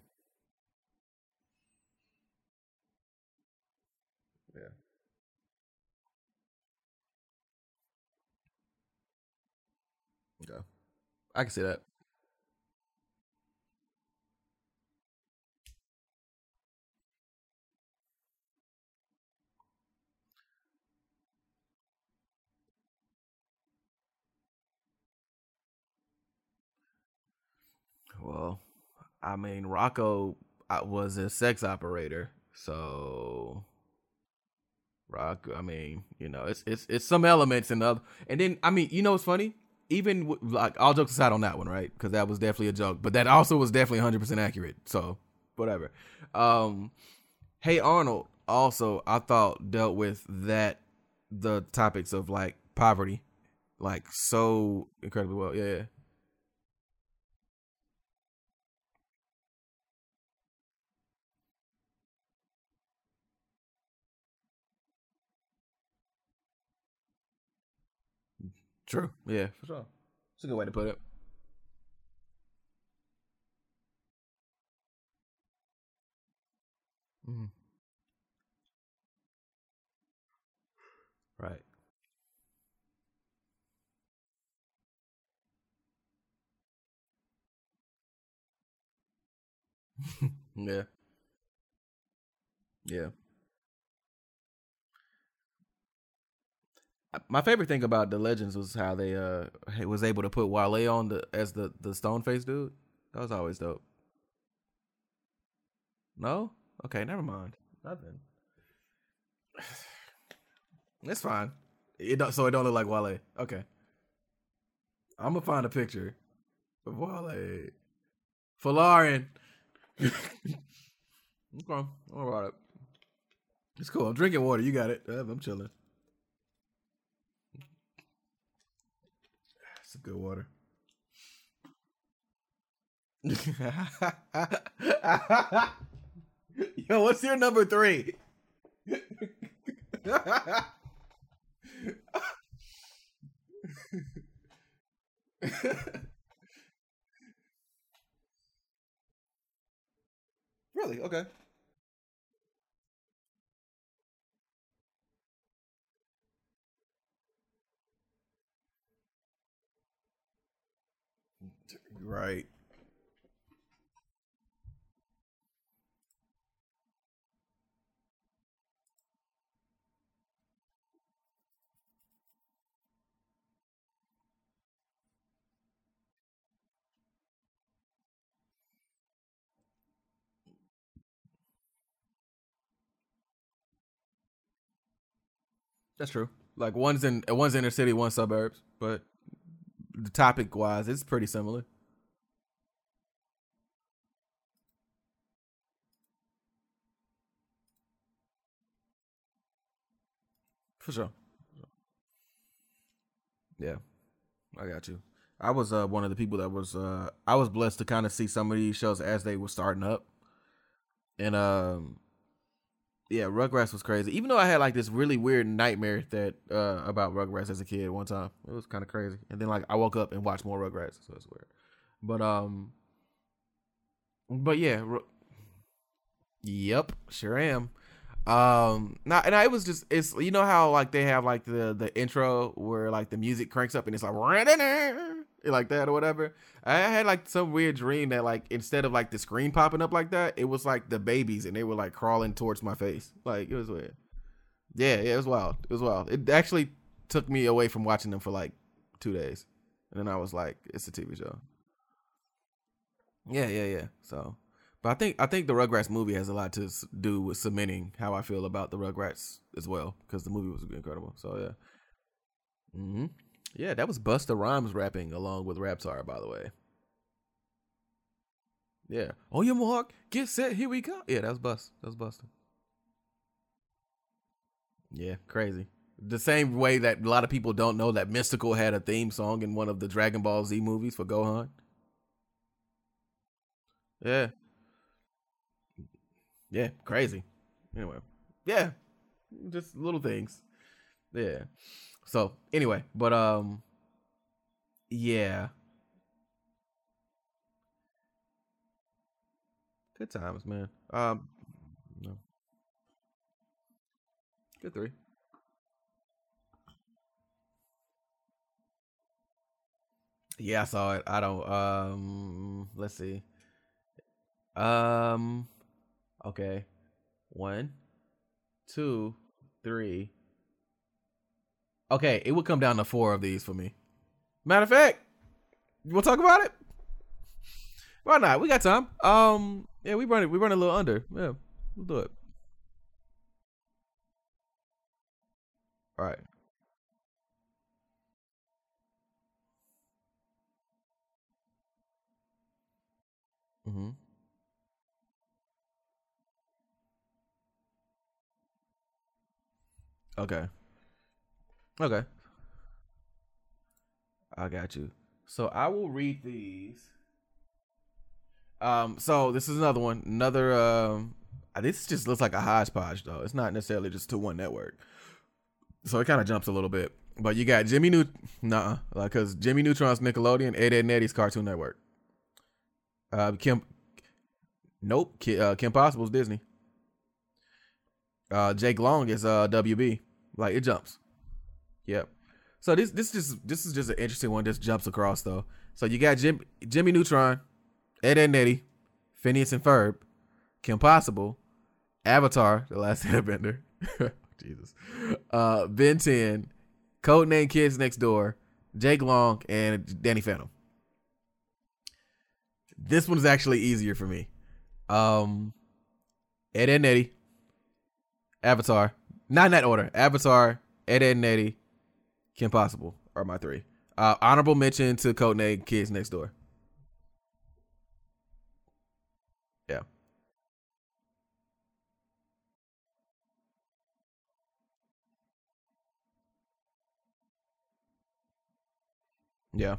Okay, I can see that. Well, I mean, Rocko uh, was a sex operator, so Rock. I mean, you know, it's it's it's some elements the other. And then, I mean, you know, what's funny? Even like all jokes aside on that one, right? Because that was definitely a joke, but that also was definitely 100 percent accurate. So whatever. Um, Hey Arnold also I thought dealt with that the topics of like poverty like so incredibly well. Yeah, true. Yeah, for sure. It's a good way to put it. Mhm. Right. yeah. Yeah. My favorite thing about the Legends was how they uh was able to put Wale on the as the the stone face dude. That was always dope. No? Okay, never mind. Nothing. It's fine. It don't, so it don't look like Wale. Okay. I'm gonna find a picture of Wale. Falarian. okay. All right. It's cool. I'm drinking water. You got it. I'm chilling. Good water. Yo, what's your number three? really? Okay. Right. That's true. Like one's in one's inner city, one suburbs, but the topic wise, it's pretty similar. For sure. Yeah, I got you. I was uh, one of the people that was uh, I was blessed to kind of see some of these shows as they were starting up, and um, yeah, Rugrats was crazy. Even though I had like this really weird nightmare that uh, about Rugrats as a kid one time, it was kind of crazy. And then like I woke up and watched more Rugrats, so it's weird. But um, but yeah, Ru- yep, sure am. Um, now and I was just it's you know how like they have like the the intro where like the music cranks up and it's like like that or whatever. I had like some weird dream that like instead of like the screen popping up like that, it was like the babies and they were like crawling towards my face. Like it was weird. Yeah, yeah, it was wild. It was wild. It actually took me away from watching them for like two days, and then I was like, it's a TV show. Yeah, yeah, yeah. So, but I think I think the Rugrats movie has a lot to do with cementing how I feel about the Rugrats as well because the movie was incredible. So yeah. hmm Yeah, that was Busta Rhymes rapping along with Reptar, by the way. Yeah. On your mark, get set, here we go. Yeah, that was Bust. That was Busta. Yeah, crazy. The same way that a lot of people don't know that Mystikal had a theme song in one of the Dragon Ball Z movies for Gohan. Yeah, yeah, crazy. Anyway, yeah, just little things. Yeah. So anyway, but um, yeah, good times, man. Um, no, good three. Yeah, I saw it. I don't. Um, let's see. Um, okay, one, two, three. Okay, it would come down to four of these for me. Matter of fact, you want to talk about it? Why not? We got time. Um, yeah, we run it. We run a little under. Yeah, we'll do it. All right. Mm-hmm. Okay. Okay. I got you. So I will read these. Um. So this is another one. Another. Um. This just looks like a hodgepodge, though. It's not necessarily just to one network. So it kind of jumps a little bit. But you got Jimmy Neut. Nah, like because Jimmy Neutron's Nickelodeon, Ed, Ed and Eddy's Cartoon Network. Uh, Kim. Nope. Ki- uh, Kim Possible's Disney. Uh, Jake Long is uh WB. Like it jumps. Yep. So this this just this is just an interesting one. This jumps across though. So you got Jim Jimmy Neutron, Ed, and Eddy, Phineas and Ferb, Kim Possible, Avatar, The Last Airbender, Jesus, uh, Ben 10, Codename Kids Next Door, Jake Long, and Danny Phantom. This one's actually easier for me. Um, Ed, Ed and Eddy, Avatar, not in that order. Avatar, Ed, Ed and Eddy, Kim Possible are my three. Uh, honorable mention to Codename Kids Next Door. Yeah. Yeah.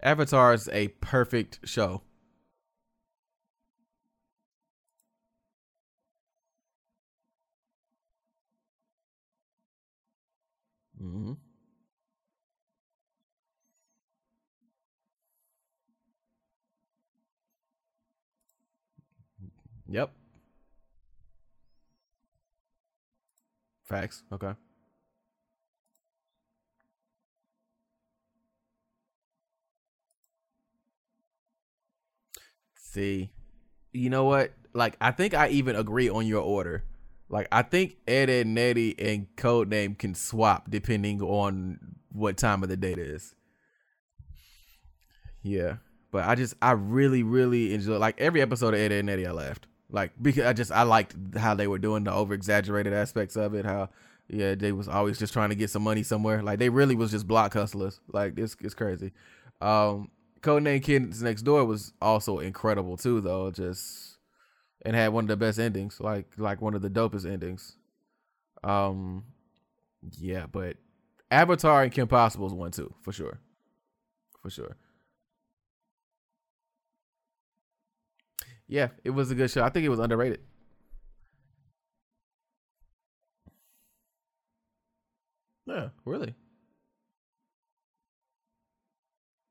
Avatar is a perfect show. Mm-hmm. Yep. Facts. Okay. See, you know what? Like, I think I even agree on your order. Like, I think Ed, and Eddy and Codename can swap depending on what time of the day it is. Yeah, but I just, I really, really enjoy like every episode of Ed, and Eddy. I laughed like because I just I liked how they were doing the over exaggerated aspects of it. How yeah, they was always just trying to get some money somewhere. Like they really was just block hustlers. Like this is crazy. Um, Codename Kids Next Door was also incredible too, though. Just and had one of the best endings, like like one of the dopest endings. Um, yeah, but Avatar and Kim Possible is one too for sure, for sure. Yeah, it was a good show. I think it was underrated. Yeah, really.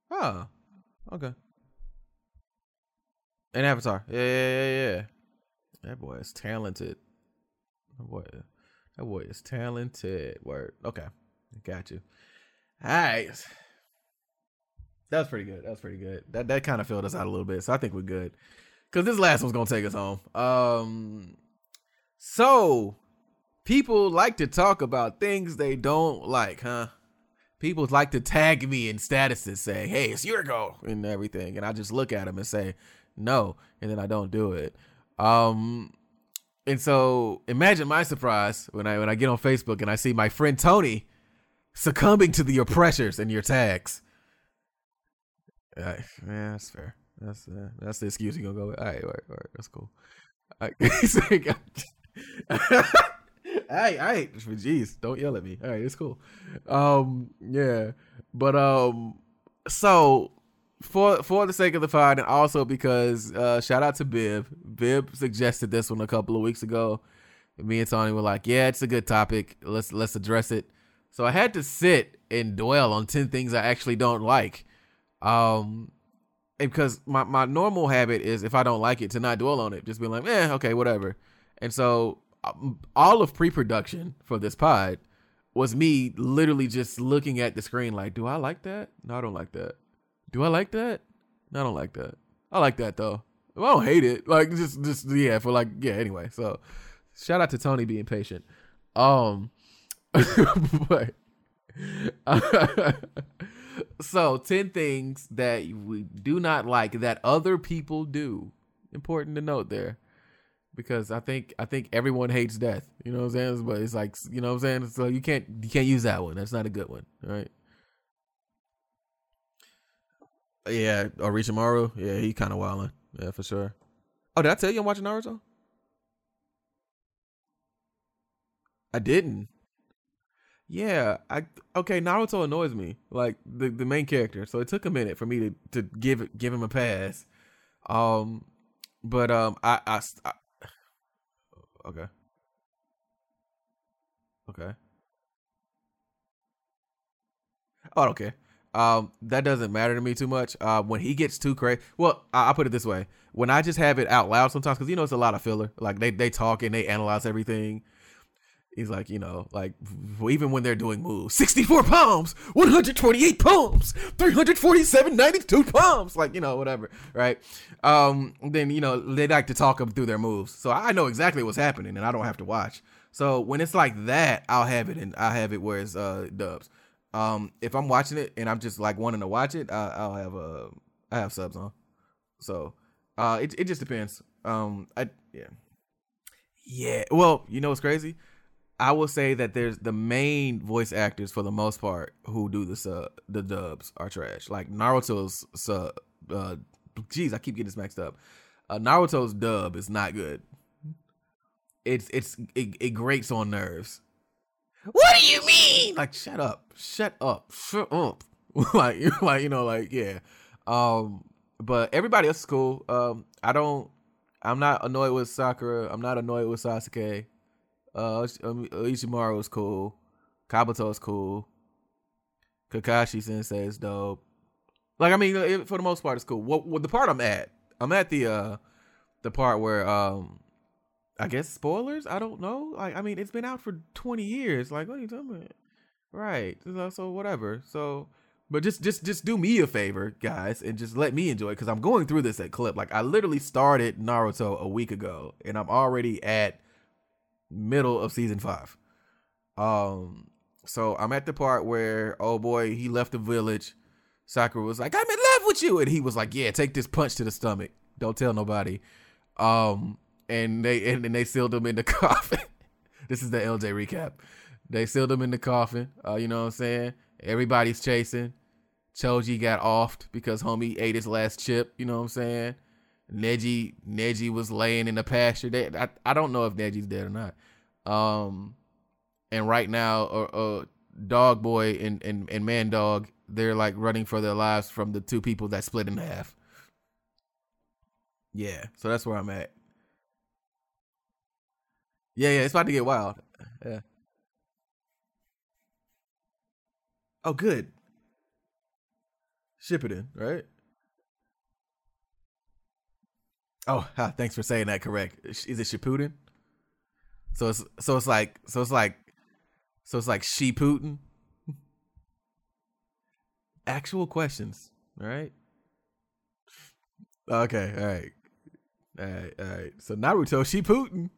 Oh, okay. And Avatar. Yeah, yeah, yeah, yeah. That boy is talented. That boy, that boy is talented. Word. Okay, got you. All right. That was pretty good. That was pretty good. That that kind of filled us out a little bit, so I think we're good. Cause this last one's gonna take us home. Um, so people like to talk about things they don't like, huh? People like to tag me in statuses saying, "Hey, it's your go" and everything, and I just look at them and say, "No," and then I don't do it. Um, and so imagine my surprise when I when I get on Facebook and I see my friend Tony succumbing to the oppressors in your tags. Uh, yeah, that's fair. That's uh, that's the excuse you're gonna go with. All right, all right, all right. That's cool. All right. hey, hey, jeez, don't yell at me. All right, it's cool. Um, yeah, but um, so for for the sake of the pod, and also because uh, shout out to Bib. Bib suggested this one a couple of weeks ago. Me and Tony were like, "Yeah, it's a good topic. Let's let's address it." So I had to sit and dwell on ten things I actually don't like. Um, because my, my normal habit is if I don't like it to not dwell on it, just be like, eh, okay, whatever. And so um, all of pre-production for this pod was me literally just looking at the screen like, do I like that? No, I don't like that. Do I like that? I don't like that. I like that though. I don't hate it. Like just just yeah, for like yeah, anyway. So shout out to Tony being patient. Um but so 10 things that we do not like that other people do important to note there because i think i think everyone hates death you know what i'm saying but it's like you know what i'm saying so you can't you can't use that one that's not a good one right yeah Orochimaru yeah he kind of wilding yeah for sure oh did i tell you i'm watching naruto i didn't yeah, I okay. Naruto annoys me, like the the main character. So it took a minute for me to to give it give him a pass. Um, but um, I I, I okay, okay. Oh, I don't care. Um, that doesn't matter to me too much. Uh, when he gets too crazy, well, I, will put it this way: when I just have it out loud sometimes, because you know it's a lot of filler. Like they they talk and they analyze everything He's like, you know, like even when they're doing moves, 64 palms, 128 palms, 347, 92 palms, like, you know, whatever, right? Um, then, you know, they like to talk them through their moves. So I know exactly what's happening and I don't have to watch. So when it's like that, I'll have it and I'll have it where it's uh, dubs. Um, if I'm watching it and I'm just like wanting to watch it, I, will have uh, I have subs on. So uh, it, it just depends. Um, I, yeah. Yeah. Well, you know what's crazy? I will say that there's the main voice actors for the most part who do the sub, the dubs are trash. Like Naruto's sub, uh, geez, I keep getting this mixed up. Uh, Naruto's dub is not good. it's it's it, it grates on nerves. What do you mean? Like, shut up, shut up, shut up. like, like you know, like yeah. Um, but everybody else is cool. Um, I don't. I'm not annoyed with Sakura. I'm not annoyed with Sasuke. Uh, um, Ishimaru is cool. Kabuto is cool. Kakashi Sensei is dope. Like I mean, it, for the most part, it's cool. What, what the part I'm at? I'm at the uh the part where um I guess spoilers. I don't know. Like I mean, it's been out for 20 years. Like what are you talking about? Right. So, so whatever. So but just just just do me a favor, guys, and just let me enjoy it because I'm going through this at clip. Like I literally started Naruto a week ago, and I'm already at middle of season five. Um, so I'm at the part where oh boy, he left the village. Sakura was like, "I'm in love with you," and he was like, "Yeah, take this punch to the stomach. Don't tell nobody." Um, and they and, and they sealed him in the coffin. this is the ELJAY recap. They sealed him in the coffin. Uh, you know what I'm saying? Everybody's chasing. Choji got offed because homie ate his last chip. You know what I'm saying? Neji Neji was laying in the pasture. They, I I don't know if Neji's dead or not. Um, and right now, uh, uh Dog Boy and and and Man Dog, they're like running for their lives from the two people that split in half. Yeah, so that's where I'm at. Yeah, yeah, it's about to get wild. Yeah. Oh, good. Shippuden, right? Oh, thanks for saying that correct. Is it Shippuden? So it's so it's like so it's like so it's like she Putin. Actual questions, all right? Okay, all right, all right, all right. So Naruto, she Putin.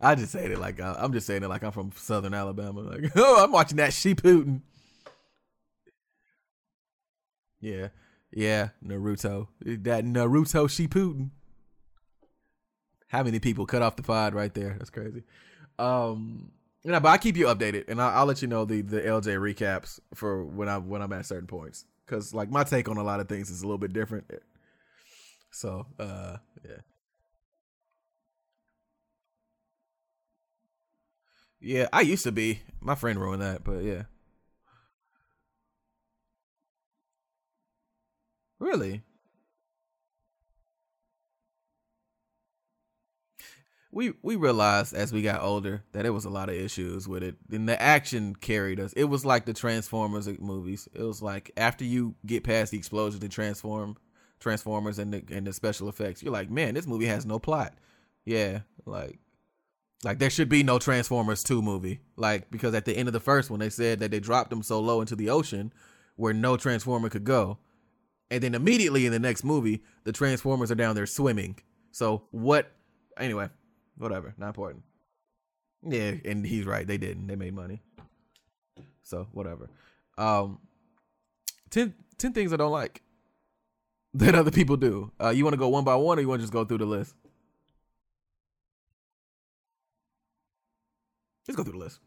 I just saying it like uh, I'm just saying it like I'm from Southern Alabama. Like, oh, I'm watching that she Putin. Yeah, yeah, Naruto. That Naruto Shippuden. How many people cut off the pod right there? That's crazy. Um, you know, but I keep you updated, and I'll, I'll, let you know the the ELJAY recaps for when I when I'm at certain points, because like my take on a lot of things is a little bit different. So, uh, yeah. Yeah, I used to be. My friend ruined that, but yeah. Really? We we realized as we got older that it was a lot of issues with it. And the action carried us. It was like the Transformers movies. It was like after you get past the explosion to transform Transformers and the and the special effects, you're like, man, this movie has no plot. Yeah, like like there should be no Transformers 2 movie. Like because at the end of the first one they said that they dropped them so low into the ocean where no Transformer could go and then immediately in the next movie, the Transformers are down there swimming. So what? Anyway, whatever. Not important. Yeah, and he's right. They didn't. They made money. So whatever. Um, 10, 10 things I don't like that other people do. Uh, you want to go one by one, or you want to just go through the list? Let's go through the list.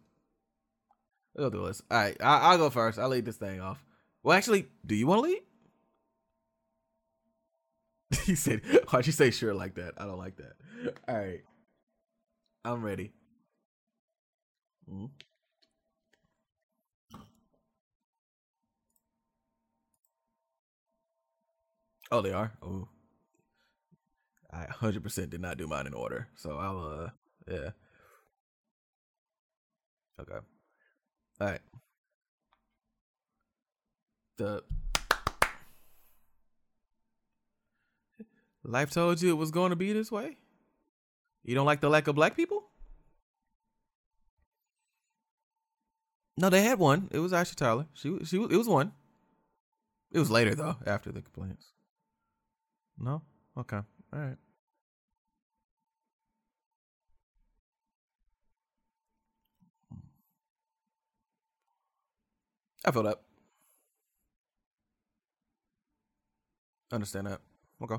Let's go through the list. All right, I, I'll go first. I'll lead this thing off. Well, actually, do you want to lead? he said, "Why'd you say sure like that? I don't like that." All right, I'm ready. Mm-hmm. Oh, they are. Oh, I 100% did not do mine in order, so I'll uh, yeah. Okay. All right. The Life told you it was going to be this way? You don't like the lack of black people? No, they had one. It was Ashley Tyler. She she it was one. It was later though, after the complaints. No? Okay. All right. I feel that. Understand that. Okay.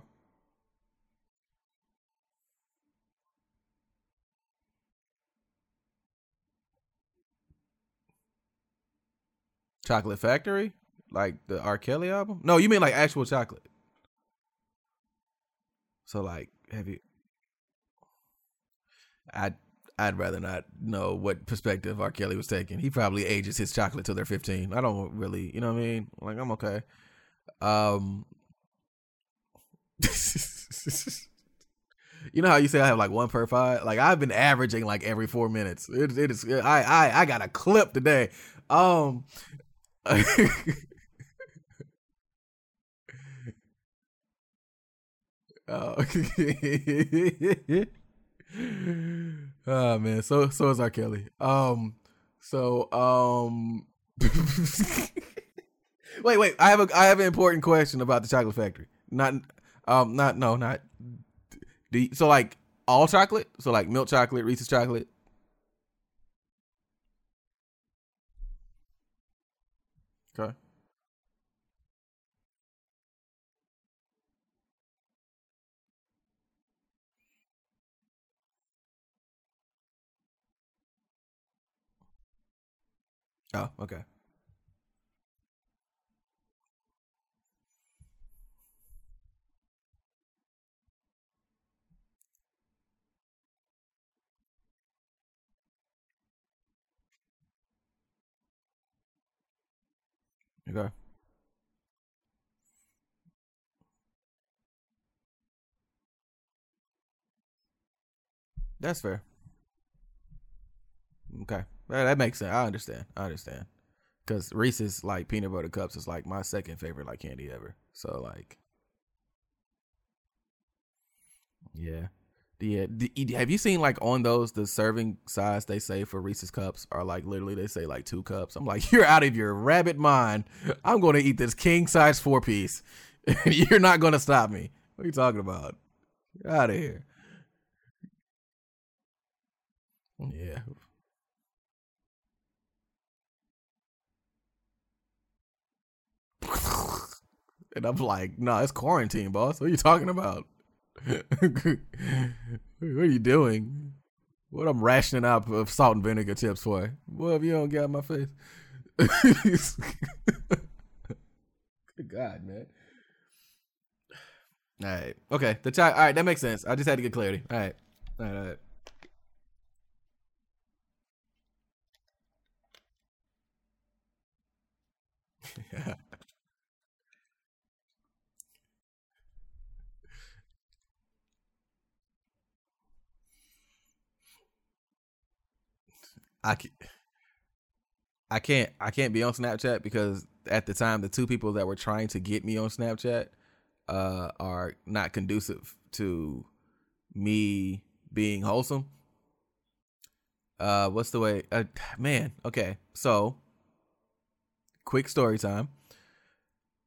Chocolate Factory? Like the R. Kelly album? No, you mean like actual chocolate. So like have you I I'd rather not know what perspective R. Kelly was taking. He probably ages his chocolate till they're 15. I don't really, you know what I mean? Like I'm okay. Um You know how you say I have like one per five? Like I've been averaging like every 4 minutes. It, it is I I I got a clip today. Um Oh. oh man, so so is R. Kelly. Um, so um, wait, wait. I have a I have an important question about the chocolate factory. Not um, not no, not. You, so like all chocolate? So like milk chocolate, Reese's chocolate. Okay. Oh, okay. Okay. That's fair. Okay. That, makes sense. I understand. I understand. Cause Reese's like peanut butter cups is like my second favorite like candy ever. So like, yeah, yeah. Have you seen like on those the serving size they say for Reese's cups are like literally they say like two cups. I'm like, you're out of your rabbit mind. I'm going to eat this king size four piece, you're not going to stop me. What are you talking about? Get out of here. Yeah. And I'm like, nah, it's quarantine, boss. What are you talking about? what are you doing? What I'm rationing out of salt and vinegar chips for? Well, if you don't get my face. Good God, man. All right. Okay. The child. All right. That makes sense. I just had to get clarity. All right. All right. All right. I, can, I can't I can't be on Snapchat because at the time the two people that were trying to get me on Snapchat uh, are not conducive to me being wholesome. Uh, what's the way? Uh, man, okay. So, quick story time.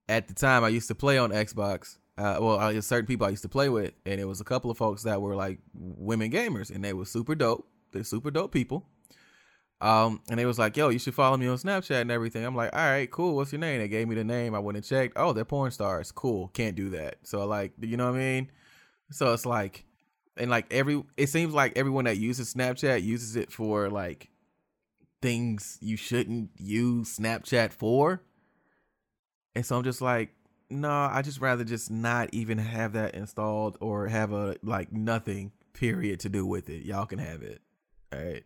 At the time, I used to play on Xbox. Uh, well, I certain people I used to play with, and it was a couple of folks that were like women gamers, and they were super dope. They're super dope people um, and they was like, "Yo, you should follow me on Snapchat and everything." I'm like, "All right, cool. What's your name?" They gave me the name. I went and checked. Oh, they're porn stars. Cool. Can't do that. So like, you know what I mean? So it's like, and like every, it seems like everyone that uses Snapchat uses it for like things you shouldn't use Snapchat for. And so I'm just like, no, I just rather just not even have that installed or have a like nothing period to do with it. Y'all can have it. All right.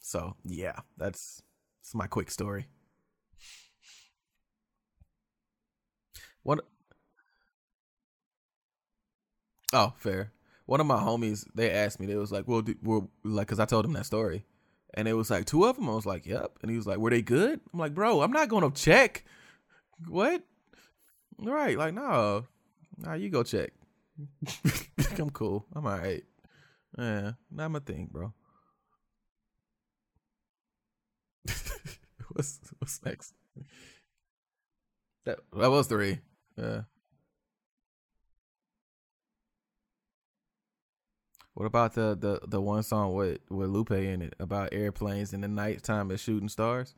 So yeah, that's that's my quick story. One oh fair. One of my homies they asked me they was like, well, do, well like because I told them that story, and it was like two of them. I was like, yep, and he was like, were they good? I'm like, bro, I'm not gonna check. What? Right? Like no, nah, you go check. I'm cool. I'm alright. Yeah, not my thing, bro. what's what's next? That that was three. Yeah. What about the the the one song with with Lupe in it about airplanes in the nighttime and shooting stars?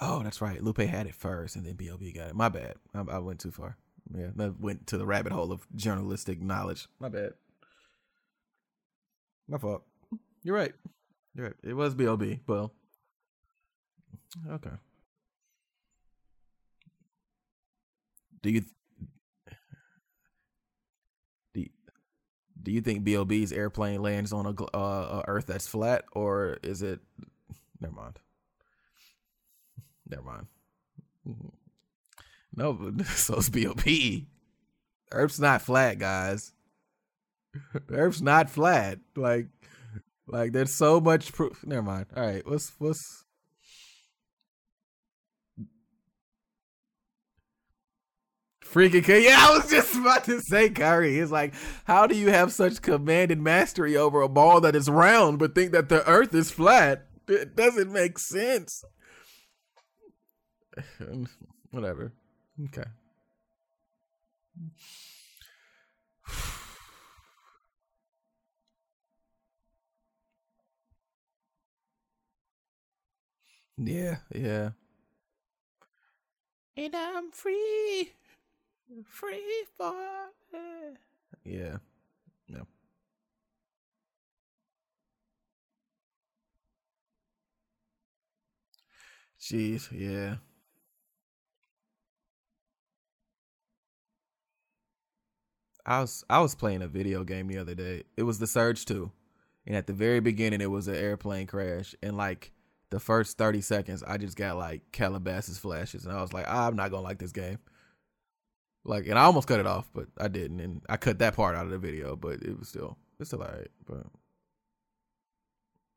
Oh, that's right. Lupe had it first, and then B.O.B. got it. My bad. I, I went too far. Yeah, I went to the rabbit hole of journalistic knowledge. My bad. My fault. You're right. You're right. It was B.O.B. Well, okay. Do you do you, Do you think Bob's airplane lands on a, uh, a Earth that's flat, or is it? Never mind. Never mind. No, but so it's Bob. Earth's not flat, guys. Earth's not flat. Like, like there's so much proof. Never mind. All right, what's what's freaking? Yeah, I was just about to say Kyrie. It's like, how do you have such command and mastery over a ball that is round, but think that the Earth is flat? It doesn't make sense. Whatever. Okay. Yeah, yeah. And I'm free, free for. Yeah, no. Jeez, yeah. I was I was playing a video game the other day. It was the Surge 2. And at the very beginning it was an airplane crash. And like the first 30 seconds I just got like Calabasas flashes and I was like, ah, I'm not gonna like this game. Like and I almost cut it off, but I didn't. And I cut that part out of the video, but it was still it's still alright. But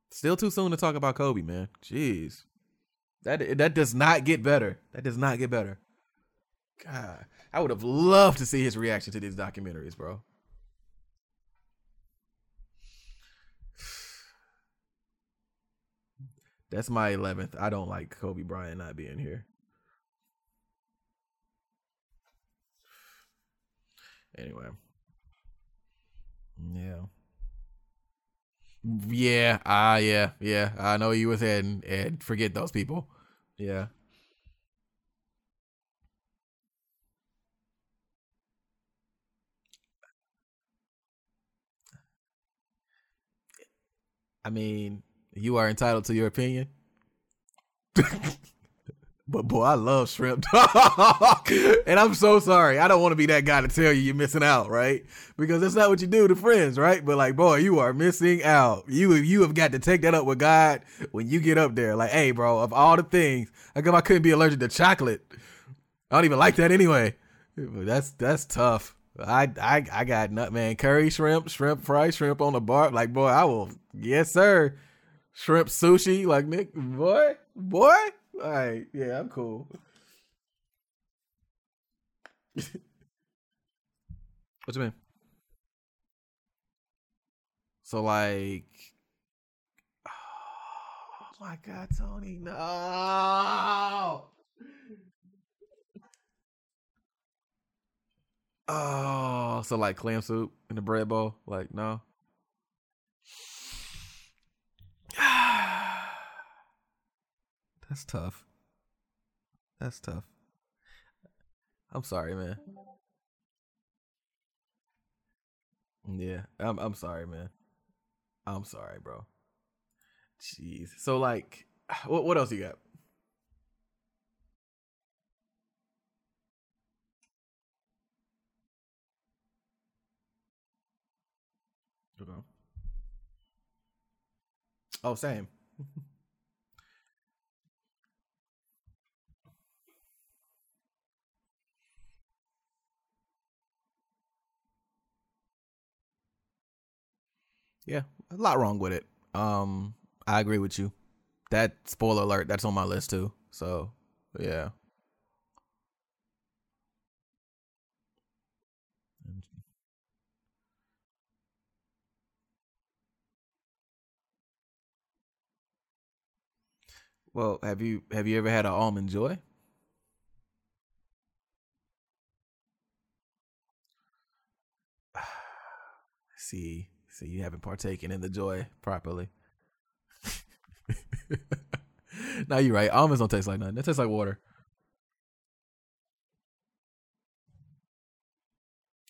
still too soon to talk about Kobe, man. Jeez. That that does not get better. That does not get better. God, I would have loved to see his reaction to these documentaries, bro. That's my 11th. I don't like Kobe Bryant not being here. Anyway. Yeah. Yeah. Ah, uh, yeah. Yeah. I know you was heading and forget those people. Yeah. I mean, you are entitled to your opinion. but boy, I love shrimp. and I'm so sorry. I don't want to be that guy to tell you you're missing out, right? Because that's not what you do to friends, right? But like, boy, you are missing out. You you have got to take that up with God when you get up there. Like, hey, bro, of all the things, how come I couldn't be allergic to chocolate? I don't even like that anyway. That's that's tough. I I I got nut man curry shrimp, shrimp fry, shrimp on the bar. Like boy, I will. Yes sir. Shrimp sushi, like Nick, boy, boy. All right, yeah, I'm cool. what you mean? So like, oh my God, Tony, no. Oh, so like clam soup in the bread bowl? Like, no. That's tough. That's tough. I'm sorry, man. Yeah, I'm I'm sorry, man. I'm sorry, bro. Jeez. So like what what else you got? Okay. Oh, same. Yeah, a lot wrong with it. Um, I agree with you. That spoiler alert, that's on my list too. So, yeah. Well, have you have you ever had an almond joy? see, see, you haven't partaken in the joy properly. now you're right. Almonds don't taste like nothing. They taste like water.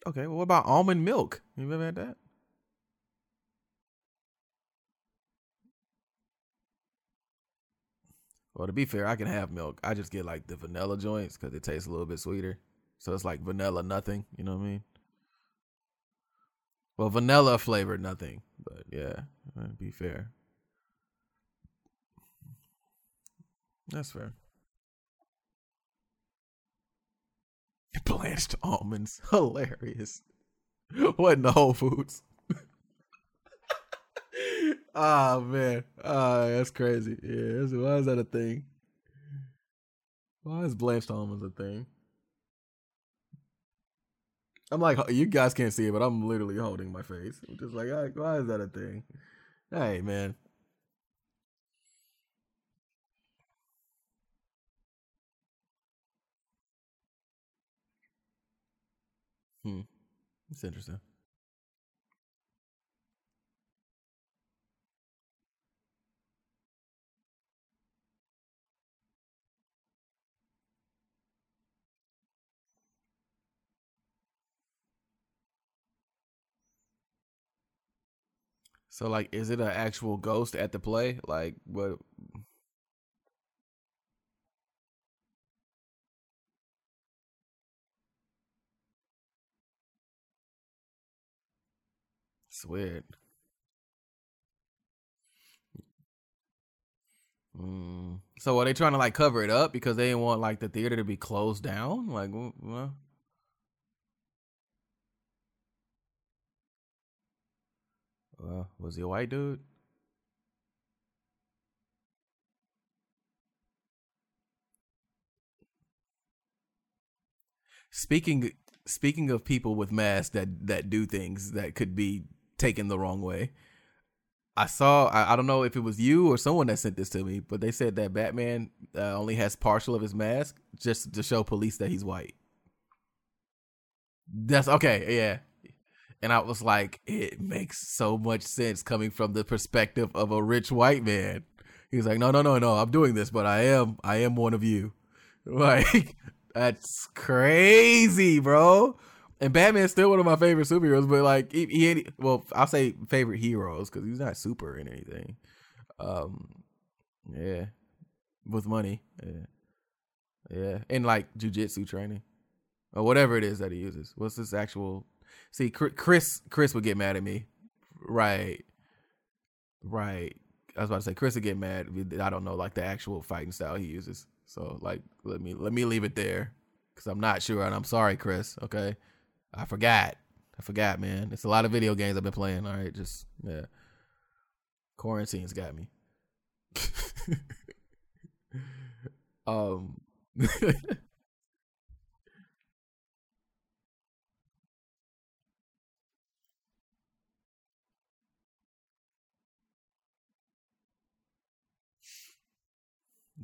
Okay, well, what about almond milk? You ever had that? Well, to be fair, I can have milk. I just get like the vanilla joints because it tastes a little bit sweeter. So it's like vanilla nothing. You know what I mean? Well, vanilla flavored nothing, but yeah, be fair. That's fair. Blanched almonds, hilarious. What in the Whole Foods? oh man, oh that's crazy. Yeah, why is that a thing? Why is blanched almonds a thing? I'm like, you guys can't see it, but I'm literally holding my face. I'm just like, why is that a thing? Hey, man. Hmm. It's interesting. So like, is it an actual ghost at the play? Like what? It's weird. Mm. So are they trying to like cover it up because they didn't want like the theater to be closed down? Like, well, uh, was he a white dude? Speaking speaking of people with masks that that do things that could be taken the wrong way. I saw I, I don't know if it was you or someone that sent this to me, but they said that Batman uh, only has partial of his mask just to show police that he's white. That's okay, yeah. And I was like, it makes so much sense coming from the perspective of a rich white man. He's like, no, no, no, no, I'm doing this, but I am, I am one of you. Like, that's crazy, bro. And Batman's still one of my favorite superheroes, but like he, he well, I'll say favorite heroes because he's not super in anything. Um, yeah, with money, yeah, yeah, and like jujitsu training or whatever it is that he uses. What's this actual See, Chris, Chris would get mad at me. Right. Right. I was about to say Chris would get mad. I don't know like the actual fighting style he uses. So like let me let me leave it there because I'm not sure and I'm sorry, Chris. Okay, I forgot. I forgot, man. It's a lot of video games I've been playing. All right, just yeah. Quarantine's got me. um.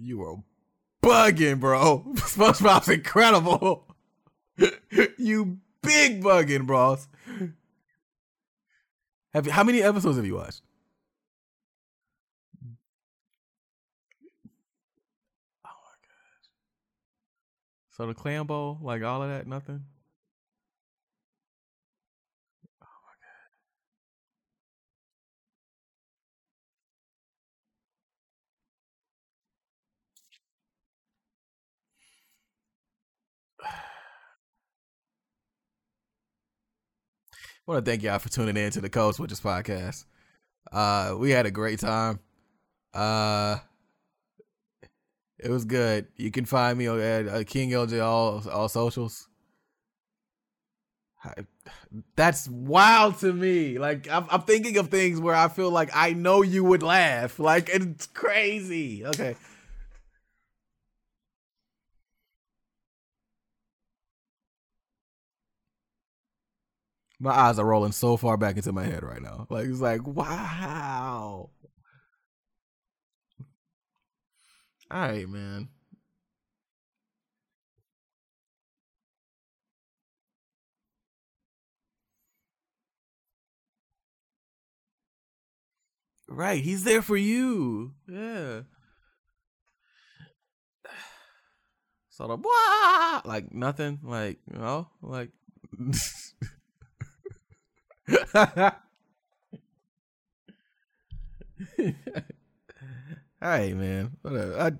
You are bugging, bro. SpongeBob's incredible. you big bugging, bros. Have you, how many episodes have you watched? Oh my gosh. So the clam bowl, like all of that, nothing? I want to thank y'all for tuning in to the Code Switchers podcast. Uh, we had a great time. Uh, it was good. You can find me at uh, King LJ all all socials. I, that's wild to me. Like I'm, I'm thinking of things where I feel like I know you would laugh. Like it's crazy. Okay. My eyes are rolling so far back into my head right now. Like it's like, wow. All right, man. Right, he's there for you. Yeah. Sort of, like nothing, like you know, like. All right, man. Whatever. I,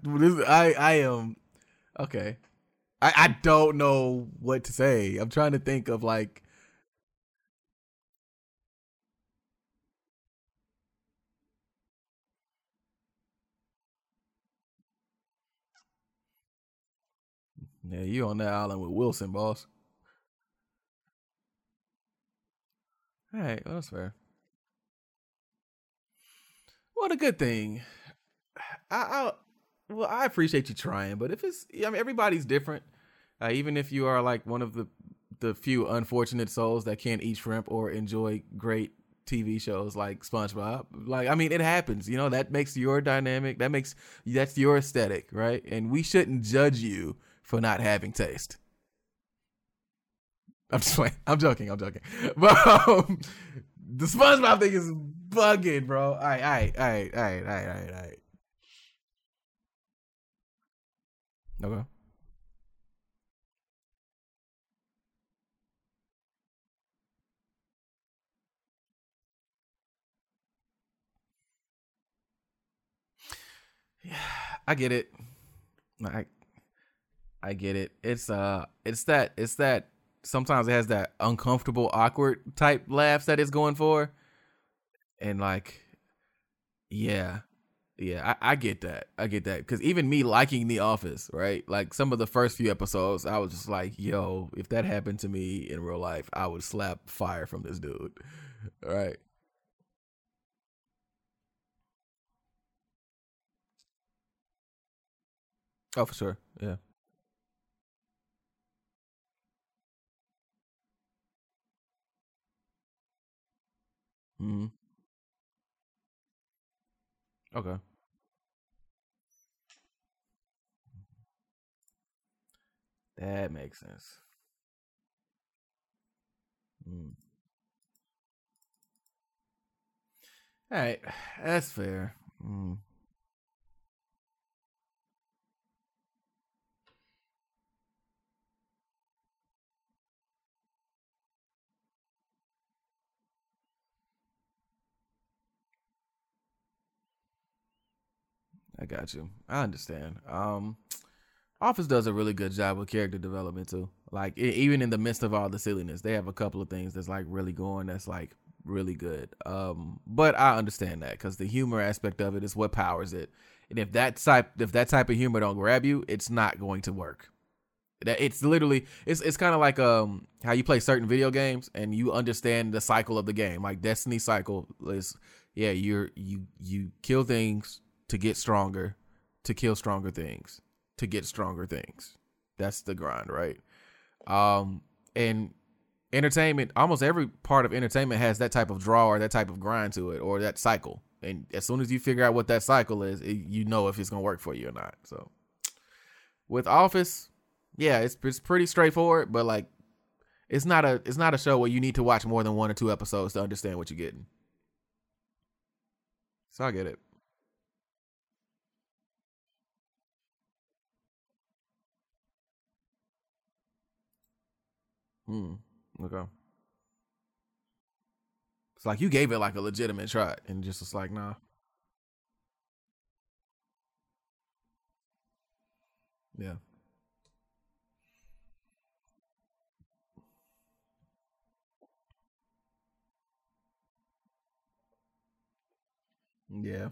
I, I am okay. I, I don't know what to say. I'm trying to think of like. Yeah, you on that island with Wilson, boss. All right, that's fair. What a good thing. I, I well, I appreciate you trying, but if it's, I mean, everybody's different. Uh, even if you are like one of the the few unfortunate souls that can't eat shrimp or enjoy great TV shows like SpongeBob. Like, I mean, it happens. You know, that makes your dynamic. That makes that's your aesthetic, right? And we shouldn't judge you for not having taste. I'm just playing. I'm joking. I'm joking. But um, the SpongeBob thing is bugging, bro. All right, all right, all right, all right, all right, all right, all right. Okay. Yeah, I get it. I I get it. It's uh it's that it's that sometimes it has that uncomfortable, awkward type laughs that it's going for. And like yeah. Yeah, I, I get that. I get that. Cause even me liking The Office, right? Like some of the first few episodes, I was just like, yo, if that happened to me in real life, I would slap fire from this dude. Right. Oh, for sure. Yeah. Hmm Okay. That makes sense. Mm. All right, that's fair. Mm, I got you. I understand. Um, Office does a really good job with character development too. Like e- even in the midst of all the silliness, they have a couple of things that's like really going. That's like really good. Um, but I understand that because the humor aspect of it is what powers it. And if that type, if that type of humor don't grab you, it's not going to work. That it's literally it's it's kind of like um how you play certain video games and you understand the cycle of the game. Like Destiny cycle is yeah, you're you you kill things to get stronger, to kill stronger things, to get stronger things. That's the grind, right? Um and entertainment, almost every part of entertainment has that type of draw or that type of grind to it or that cycle. And as soon as you figure out what that cycle is, it, you know if it's going to work for you or not. So with Office, yeah, it's it's pretty straightforward, but like it's not a it's not a show where you need to watch more than one or two episodes to understand what you're getting. So I get it. Hmm. Okay. It's like you gave it like a legitimate try, and just was like, nah. Yeah. Yeah.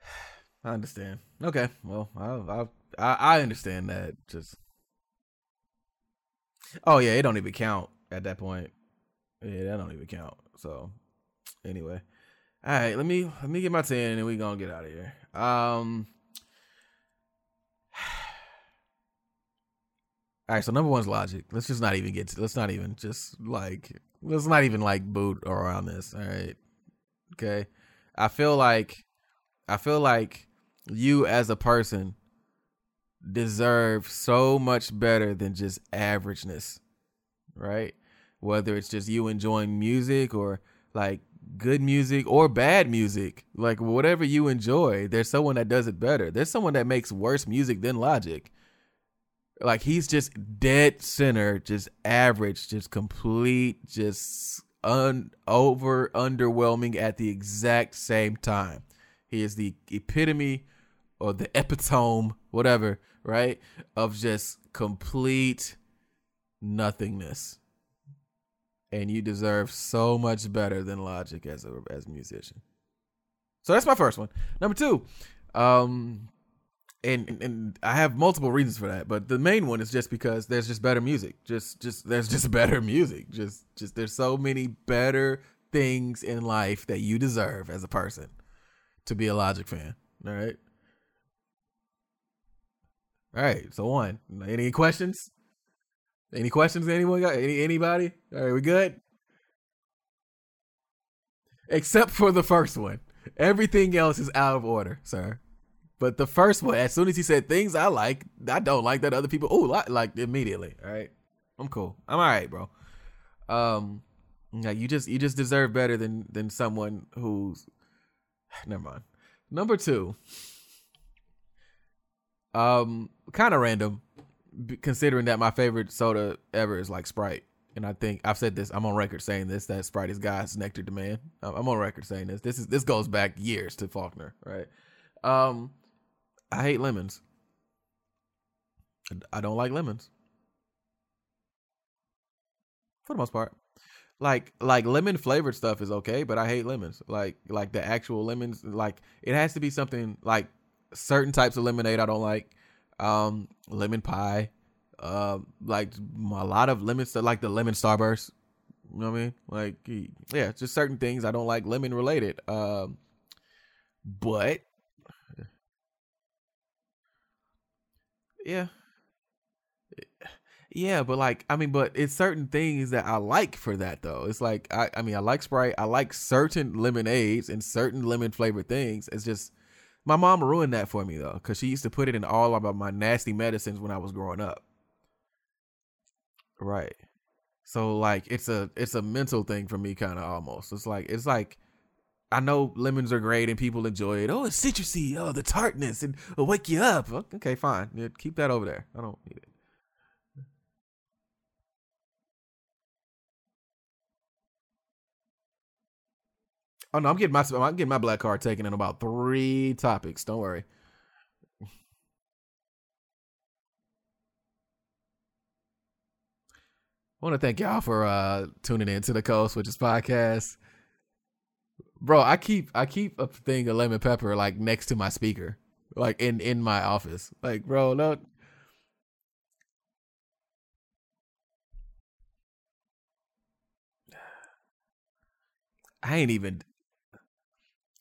I understand. Okay. Well, I I, I understand that. Just oh yeah, it don't even count at that point. Yeah, that don't even count. So anyway, all right. Let me let me get my ten, and we gonna get out of here. Um. All right, so number one's logic. Let's just not even get to, let's not even just like let's not even like boot around this. All right. Okay. I feel like I feel like you as a person deserve so much better than just averageness, right? Whether it's just you enjoying music or like good music or bad music, like whatever you enjoy, there's someone that does it better. There's someone that makes worse music than Logic. Like he's just dead center, just average, just complete, just un over underwhelming at the exact same time. He is the epitome or the epitome, whatever, right? Of just complete nothingness. And you deserve so much better than Logic as a as a musician. So that's my first one. Number two, um, and and I have multiple reasons for that, but the main one is just because there's just better music. Just just there's just better music. Just just there's so many better things in life that you deserve as a person to be a Logic fan. All right. All right. So one. Any questions? Any questions? Anyone got any anybody? All right, we good? Except for the first one. Everything else is out of order, sir. But the first one, as soon as he said things I like, I don't like that other people. Oh, like, like immediately. All right, I'm cool. I'm all right, bro. Um, yeah, you just you just deserve better than than someone who's. Never mind. Number two. Um, kind of random, considering that my favorite soda ever is like Sprite, and I think I've said this. I'm on record saying this that Sprite is God's nectar to man. I'm on record saying this. This is this goes back years to Faulkner, right? Um, I hate lemons. I don't like lemons. For the most part. Like like lemon flavored stuff is okay, but I hate lemons. Like like the actual lemons like it has to be something like certain types of lemonade I don't like. Um lemon pie. Uh, like a lot of lemon stuff like the lemon starburst. You know what I mean? Like yeah, just certain things I don't like lemon related. Um but Yeah. Yeah, but like I mean, but it's certain things that I like for that though. It's like I I mean I like Sprite. I like certain lemonades and certain lemon flavored things. It's just my mom ruined that for me though, because she used to put it in all of my nasty medicines when I was growing up. Right. So like it's a it's a mental thing for me kind of almost. It's like it's like I know lemons are great and people enjoy it. Oh, it's citrusy. Oh, the tartness and it'll wake you up. Okay, fine. Yeah, keep that over there. I don't need it. Oh no, I'm getting my I'm getting my black card taken in about three topics. Don't worry. I want to thank y'all for uh, tuning in to the Code Switches podcast bro. I keep I keep a thing of lemon pepper like next to my speaker, like in in my office. Like, bro, no. I ain't even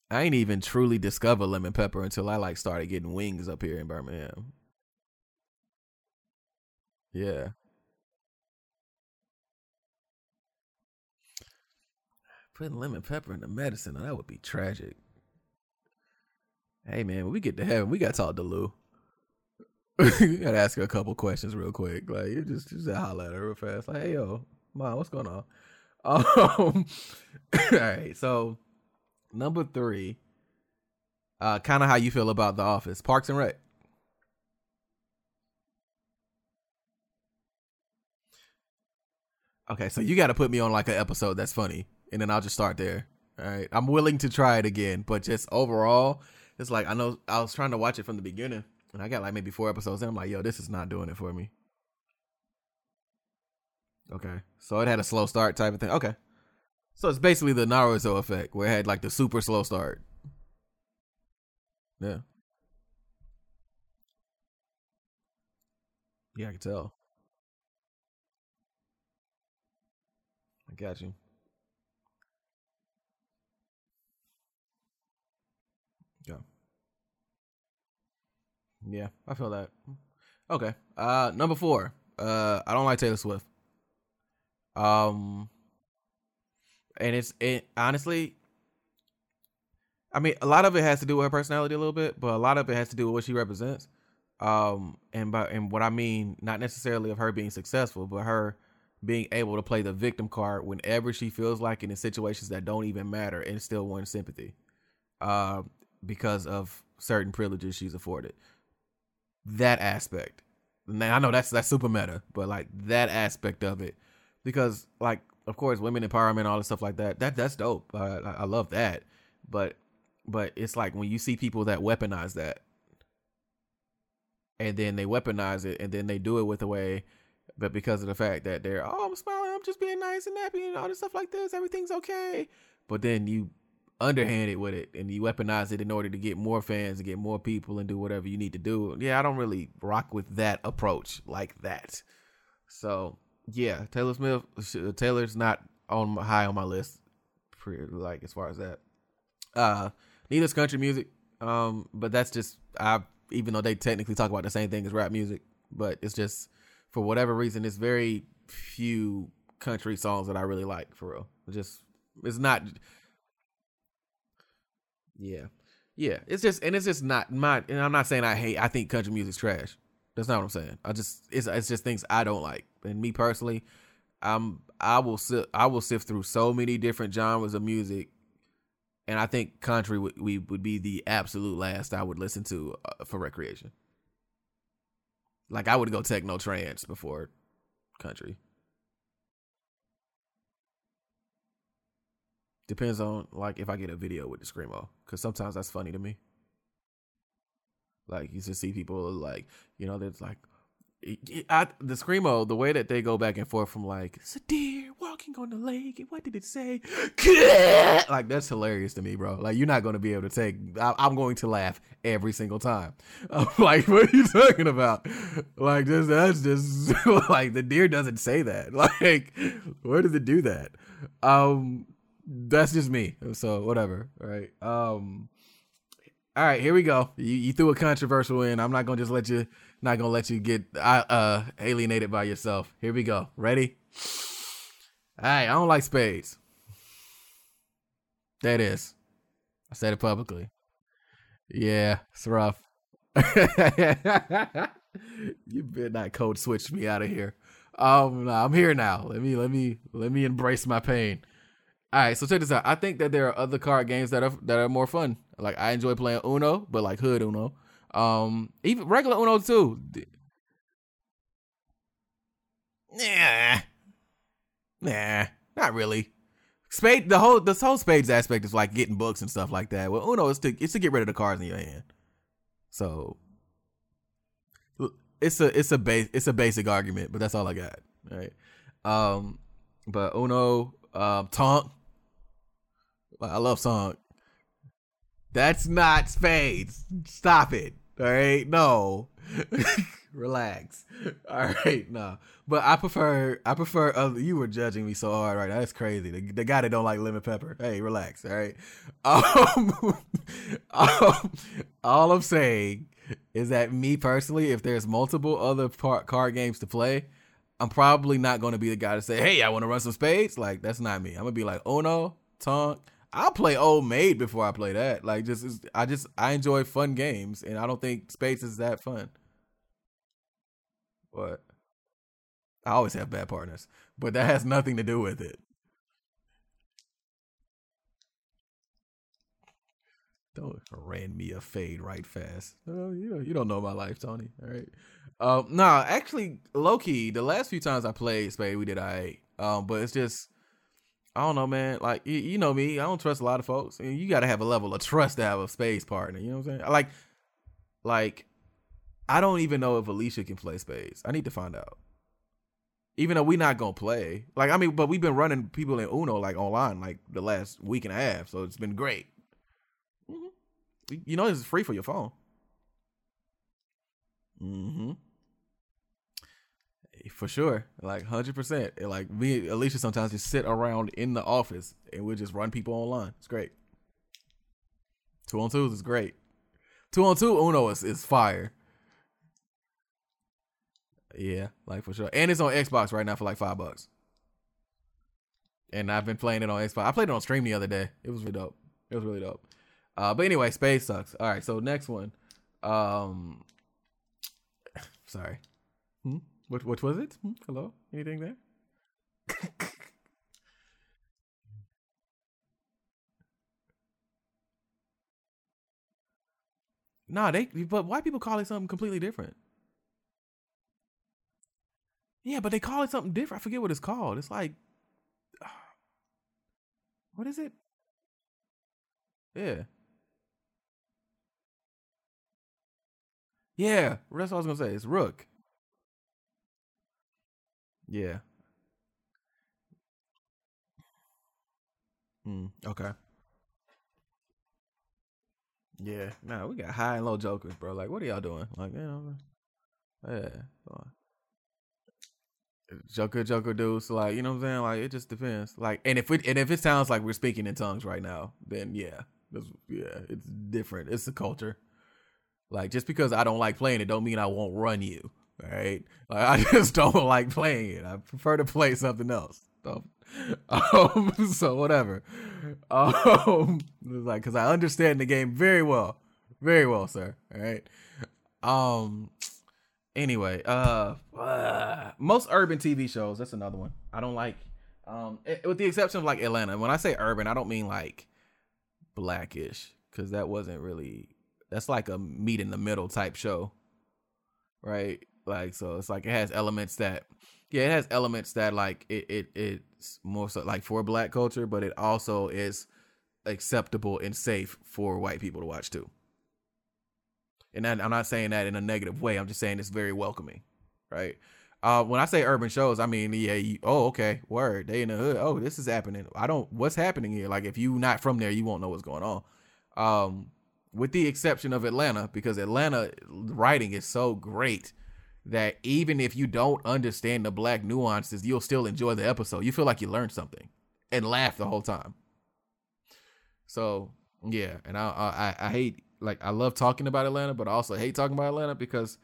I ain't even truly discovered lemon pepper until I like started getting wings up here in Birmingham. Yeah. Putting lemon pepper in the medicine, that would be tragic. Hey man, when we get to heaven, we gotta talk to Lou. you gotta ask her a couple questions real quick. Like you just just holler at her real fast. Like, hey yo, mom, what's going on? Um, all right, so number three, uh, kind of how you feel about The Office, Parks and Rec. Okay, so you got to put me on like an episode that's funny and then I'll just start there. All right, I'm willing to try it again, but just overall, it's like I know I was trying to watch it from the beginning, and I got like maybe four episodes, and I'm like, yo, this is not doing it for me. Okay, so it had a slow start type of thing. Okay, so it's basically the Naruto effect, where it had like the super slow start. Yeah, yeah, I can tell. I got you. Yeah. Yeah, I feel that. Okay. Uh number 4. Uh I don't like Taylor Swift. Um and it's it honestly I mean, a lot of it has to do with her personality a little bit, but a lot of it has to do with what she represents. Um and by and what I mean not necessarily of her being successful, but her being able to play the victim card whenever she feels like it in situations that don't even matter and still win sympathy. Uh, because of certain privileges she's afforded. That aspect. Now I know that's that's super meta, but like that aspect of it, because like of course women empowerment, all the stuff like that. That that's dope. I, I love that, but but it's like when you see people that weaponize that, and then they weaponize it, and then they do it with a way, but because of the fact that they're oh I'm smiling, I'm just being nice and happy, and all this stuff like this, everything's okay. But then you underhanded with it and you weaponize it in order to get more fans and get more people and do whatever you need to do. Yeah, I don't really rock with that approach like that. So yeah, Taylor Smith, Taylor's not on high on my list. Like as far as that, uh, neither's country music. Um, but that's just I. Even though they technically talk about the same thing as rap music, but it's just for whatever reason, it's very few country songs that I really like for real. It's just it's not yeah. Yeah. It's just and it's just not my and I'm not saying I hate I think country music's trash. That's not what I'm saying. I just it's it's just things I don't like. And me personally, I'm I will sift I will sift through so many different genres of music and I think country would we would be the absolute last I would listen to uh, for recreation. Like I would go techno trance before country. Depends on like if I get a video with the screamo, because sometimes that's funny to me. Like you just see people like you know there's like I, the screamo, the way that they go back and forth from like it's a deer walking on the lake, and what did it say? like that's hilarious to me, bro. Like you're not gonna be able to take. I, am going to laugh every single time. I'm like, what are you talking about? Like just that's just like the deer doesn't say that. Like where does it do that? Um, that's just me. So whatever. Right. Um. All right, here we go. You, you threw a controversial in. I'm not gonna just let you. Not gonna let you get uh alienated by yourself. Here we go. Ready? Right. I don't like spades. That is. I said it publicly. Yeah, it's rough. you better not code switch me out of here. Um, I'm here now. Let me let me let me embrace my pain. All right, so check this out. I think that there are other card games that are that are more fun. Like I enjoy playing Uno, but like Hood Uno, um, even regular Uno too. Nah, nah, not really. Spade, the whole this whole spades aspect is like getting books and stuff like that. Well, Uno is to it's to get rid of the cards in your hand. So it's a it's a base it's a basic argument, but that's all I got. Right. Um, but Uno, um, Tonk, I love song. That's not spades. Stop it. All right, no. Relax. All right, no. But I prefer. I prefer. Other, you were judging me so hard right now. That's crazy. The, the guy that don't like lemon pepper. Hey, relax. All right. Um, um, all I'm saying is that me personally, if there's multiple other card games to play, I'm probably not going to be the guy to say, "Hey, I want to run some spades." Like that's not me. I'm gonna be like, "Oh no, Tonk, I'll play Old Maid before I play that. Like, just I just I enjoy fun games, and I don't think Spades is that fun. But I always have bad partners, but that has nothing to do with it. Don't ran me a fade right fast. Oh, you you don't know my life, Tony. All right. Um, nah, actually, low key, the last few times I played Spade, we did I. Um, but it's just I don't know, man. Like you, you, know me, I don't trust a lot of folks. And you got to have a level of trust to have a spades partner. You know what I'm saying? Like, like I don't even know if Alicia can play spades. I need to find out. Even though we not gonna play, like I mean, but we've been running people in Uno like online like the last week and a half, so it's been great. Mm-hmm. You know, it's free for your phone. Mm-hmm for sure, like hundred percent. Like me, Alicia, sometimes just sit around in the office and we just run people online. It's great. Two on twos is great. Two on two Uno is, is fire. Yeah, like for sure. And it's on Xbox right now for like five bucks. And I've been playing it on Xbox. I played it on stream the other day. It was really dope. It was really dope. Uh, but anyway, spades sucks. All right, so next one. Um, sorry. Hmm? What what was it? Hmm? Hello? Anything there? nah, they but white people call it something completely different. Yeah, but they call it something different. I forget what it's called. It's like what is it? Yeah. Yeah, that's what I was gonna say. It's Rook. Yeah. Mm, okay. Yeah, nah, we got high and low jokers, bro. Like, what are y'all doing? Like, you know, yeah, Joker, Joker dudes. Like, you know what I'm saying? Like, it just depends. Like, and if it and if it sounds like we're speaking in tongues right now, then yeah, yeah, it's different. It's the culture. Like, just because I don't like playing it, don't mean I won't run you. Right? I just don't like playing it. I prefer to play something else. So, um, so whatever. Um, like, cause I understand the game very well, very well, sir. All right. Um. Anyway, uh, uh, most urban TV shows. That's another one. I don't like. Um, it, with the exception of like Atlanta. When I say urban, I don't mean like Black-ish, because that wasn't really. That's like a meet in the middle type show, right? Like, so it's like it has elements that, yeah, it has elements that like it it it's more so like for black culture, but it also is acceptable and safe for white people to watch too and I'm not saying that in a negative way. I'm just saying it's very welcoming, right? Uh, when I say urban shows, I mean yeah. You, oh, okay, word. They in the hood. Oh, this is happening. I don't. What's happening here? Like if you not from there, you won't know what's going on. Um, with the exception of Atlanta, because Atlanta writing is so great that even if you don't understand the black nuances, you'll still enjoy the episode. You feel like you learned something and laugh the whole time. So yeah, and I I, I hate like I love talking about Atlanta, but I also hate talking about Atlanta because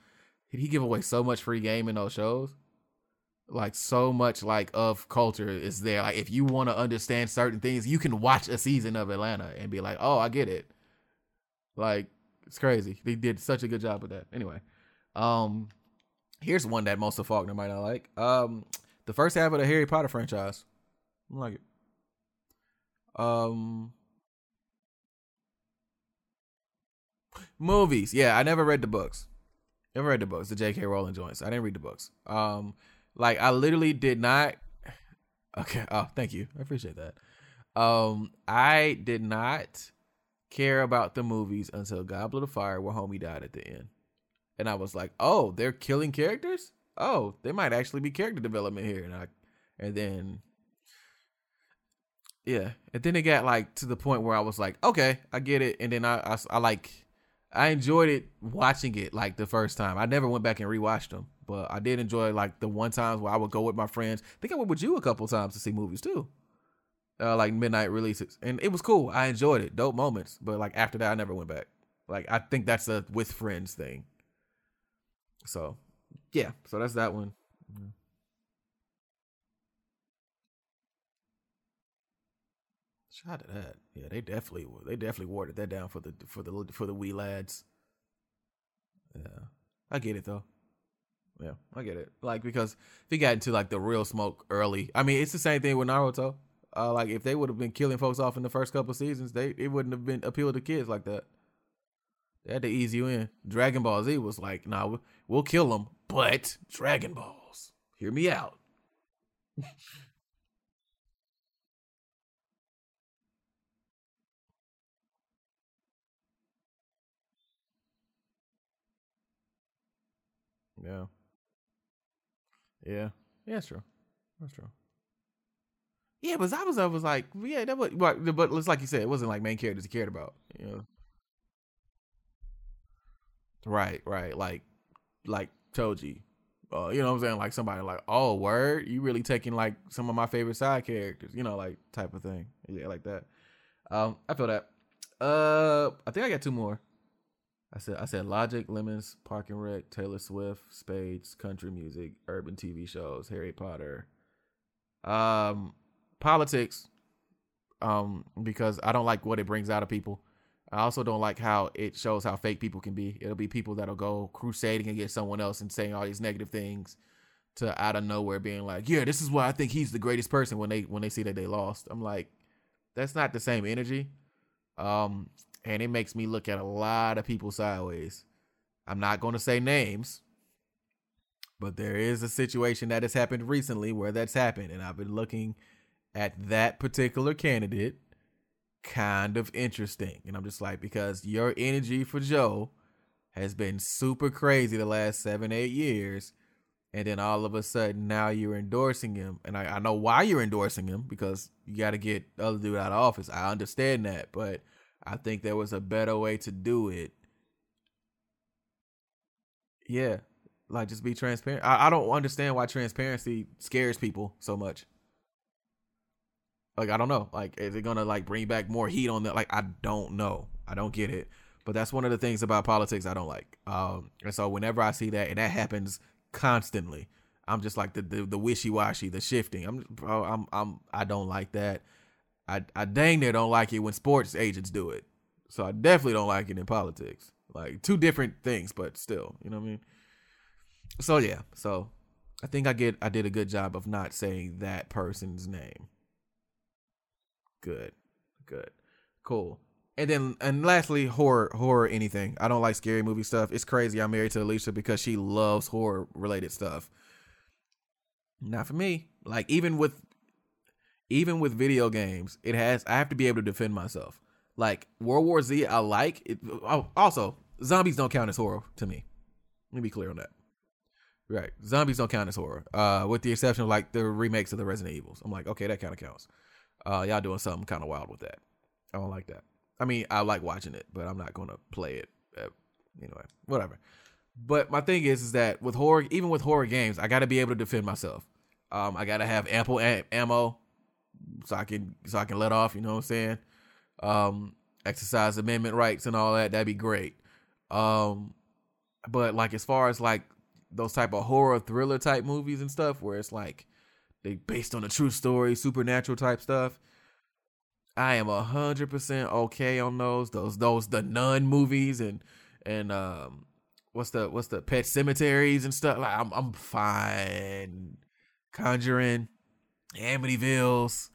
he give away so much free game in those shows. Like so much like of culture is there. Like if you want to understand certain things, you can watch a season of Atlanta and be like, "Oh, I get it." Like it's crazy. They did such a good job with that. Anyway, um, here's one that most of Faulkner might not like. Um, the first half of the Harry Potter franchise. I like it. Um, Movies. Yeah, I never read the books. Never read the books, the J.K. Rowling joints. I didn't read the books. Um, like I literally did not. Okay. Oh, thank you. I appreciate that. Um, I did not care about the movies until Goblet of Fire, where Homie died at the end, and I was like, oh, they're killing characters. Oh, they might actually be character development here, and I, and then yeah and then it got like to the point where i was like okay i get it and then i i, I like I enjoyed it watching it like the first time. I never went back and rewatched them, but I did enjoy like the one times where I would go with my friends. I think I went with you a couple times to see movies too, uh, like midnight releases, and it was cool. I enjoyed it, dope moments. But like after that, I never went back. Like I think that's a with friends thing. So, yeah. So that's that one. Shout to that. Yeah, they definitely they definitely watered that down for the for the for the wee lads. Yeah, I get it though. Yeah, I get it. Like because if he got into like the real smoke early, I mean it's the same thing with Naruto. Uh, like if they would have been killing folks off in the first couple seasons, they it wouldn't have been appealed to kids like that. They had to ease you in. Dragon Ball Z was like, nah, we'll kill them, but Dragon Balls. Hear me out. Yeah. Yeah. Yeah, that's true. That's true. Yeah, but Zabuza was like, yeah, that was, but, but it's like you said, it wasn't like main characters he cared about. You know? Right, right. Like, like Choji. Uh, you know what I'm saying? Like somebody like, oh, word, you really taking like some of my favorite side characters, you know, like type of thing. Yeah, like that. Um, I feel that. Uh, I think I got two more. I said I said Logic, Lemons, Park and Rec, Taylor Swift, Spades, country music, urban TV shows, Harry Potter. Um politics um because I don't like what it brings out of people. I also don't like how it shows how fake people can be. It'll be people that'll go crusading against someone else and saying all these negative things to out of nowhere being like, "Yeah, this is why I think he's the greatest person." When they when they see that they lost, I'm like, that's not the same energy. Um, and it makes me look at a lot of people sideways. I'm not going to say names, but there is a situation that has happened recently where that's happened, and I've been looking at that particular candidate kind of interesting. And I'm just like, because your energy for Joe has been super crazy the last seven, eight years. And then all of a sudden now you're endorsing him. And I, I know why you're endorsing him because you got to get the other dude out of office. I understand that. But I think there was a better way to do it. Yeah, like just be transparent. I, I don't understand why transparency scares people so much. Like I don't know. Like is it gonna like bring back more heat on that? Like I don't know. I don't get it. But that's one of the things about politics I don't like. Um, and so whenever I see that, and that happens constantly, I'm just like the the, the wishy washy, the shifting. I'm I'm I'm I don't like that. I I dang near don't like it when sports agents do it. So I definitely don't like it in politics. Like two different things, but still, you know what I mean. So yeah, so I think I get I did a good job of not saying that person's name. Good, good, cool. And then and lastly, horror horror anything. I don't like scary movie stuff. It's crazy. I'm married to Alicia because she loves horror related stuff. Not for me. Like even with even with video games, it has I have to be able to defend myself. Like World War Z, I like it. Oh, also, zombies don't count as horror to me. Let me be clear on that. Right, zombies don't count as horror, uh, with the exception of like the remakes of the Resident Evils. I'm like, okay, that kind of counts. Uh, y'all doing something kind of wild with that. I don't like that. I mean, I like watching it, but I'm not gonna play it. Uh, anyway, whatever. But my thing is, is that with horror, even with horror games, I got to be able to defend myself. Um, I got to have ample ammo so I can so I can let off. You know what I'm saying? Um, exercise amendment rights and all that. That'd be great. Um, but like as far as like those type of horror thriller type movies and stuff, where it's like they based on a true story, supernatural type stuff. I am a hundred percent okay on those. Those those the nun movies and and um what's the what's the pet cemeteries and stuff. Like I'm I'm fine. Conjuring, Amityville's,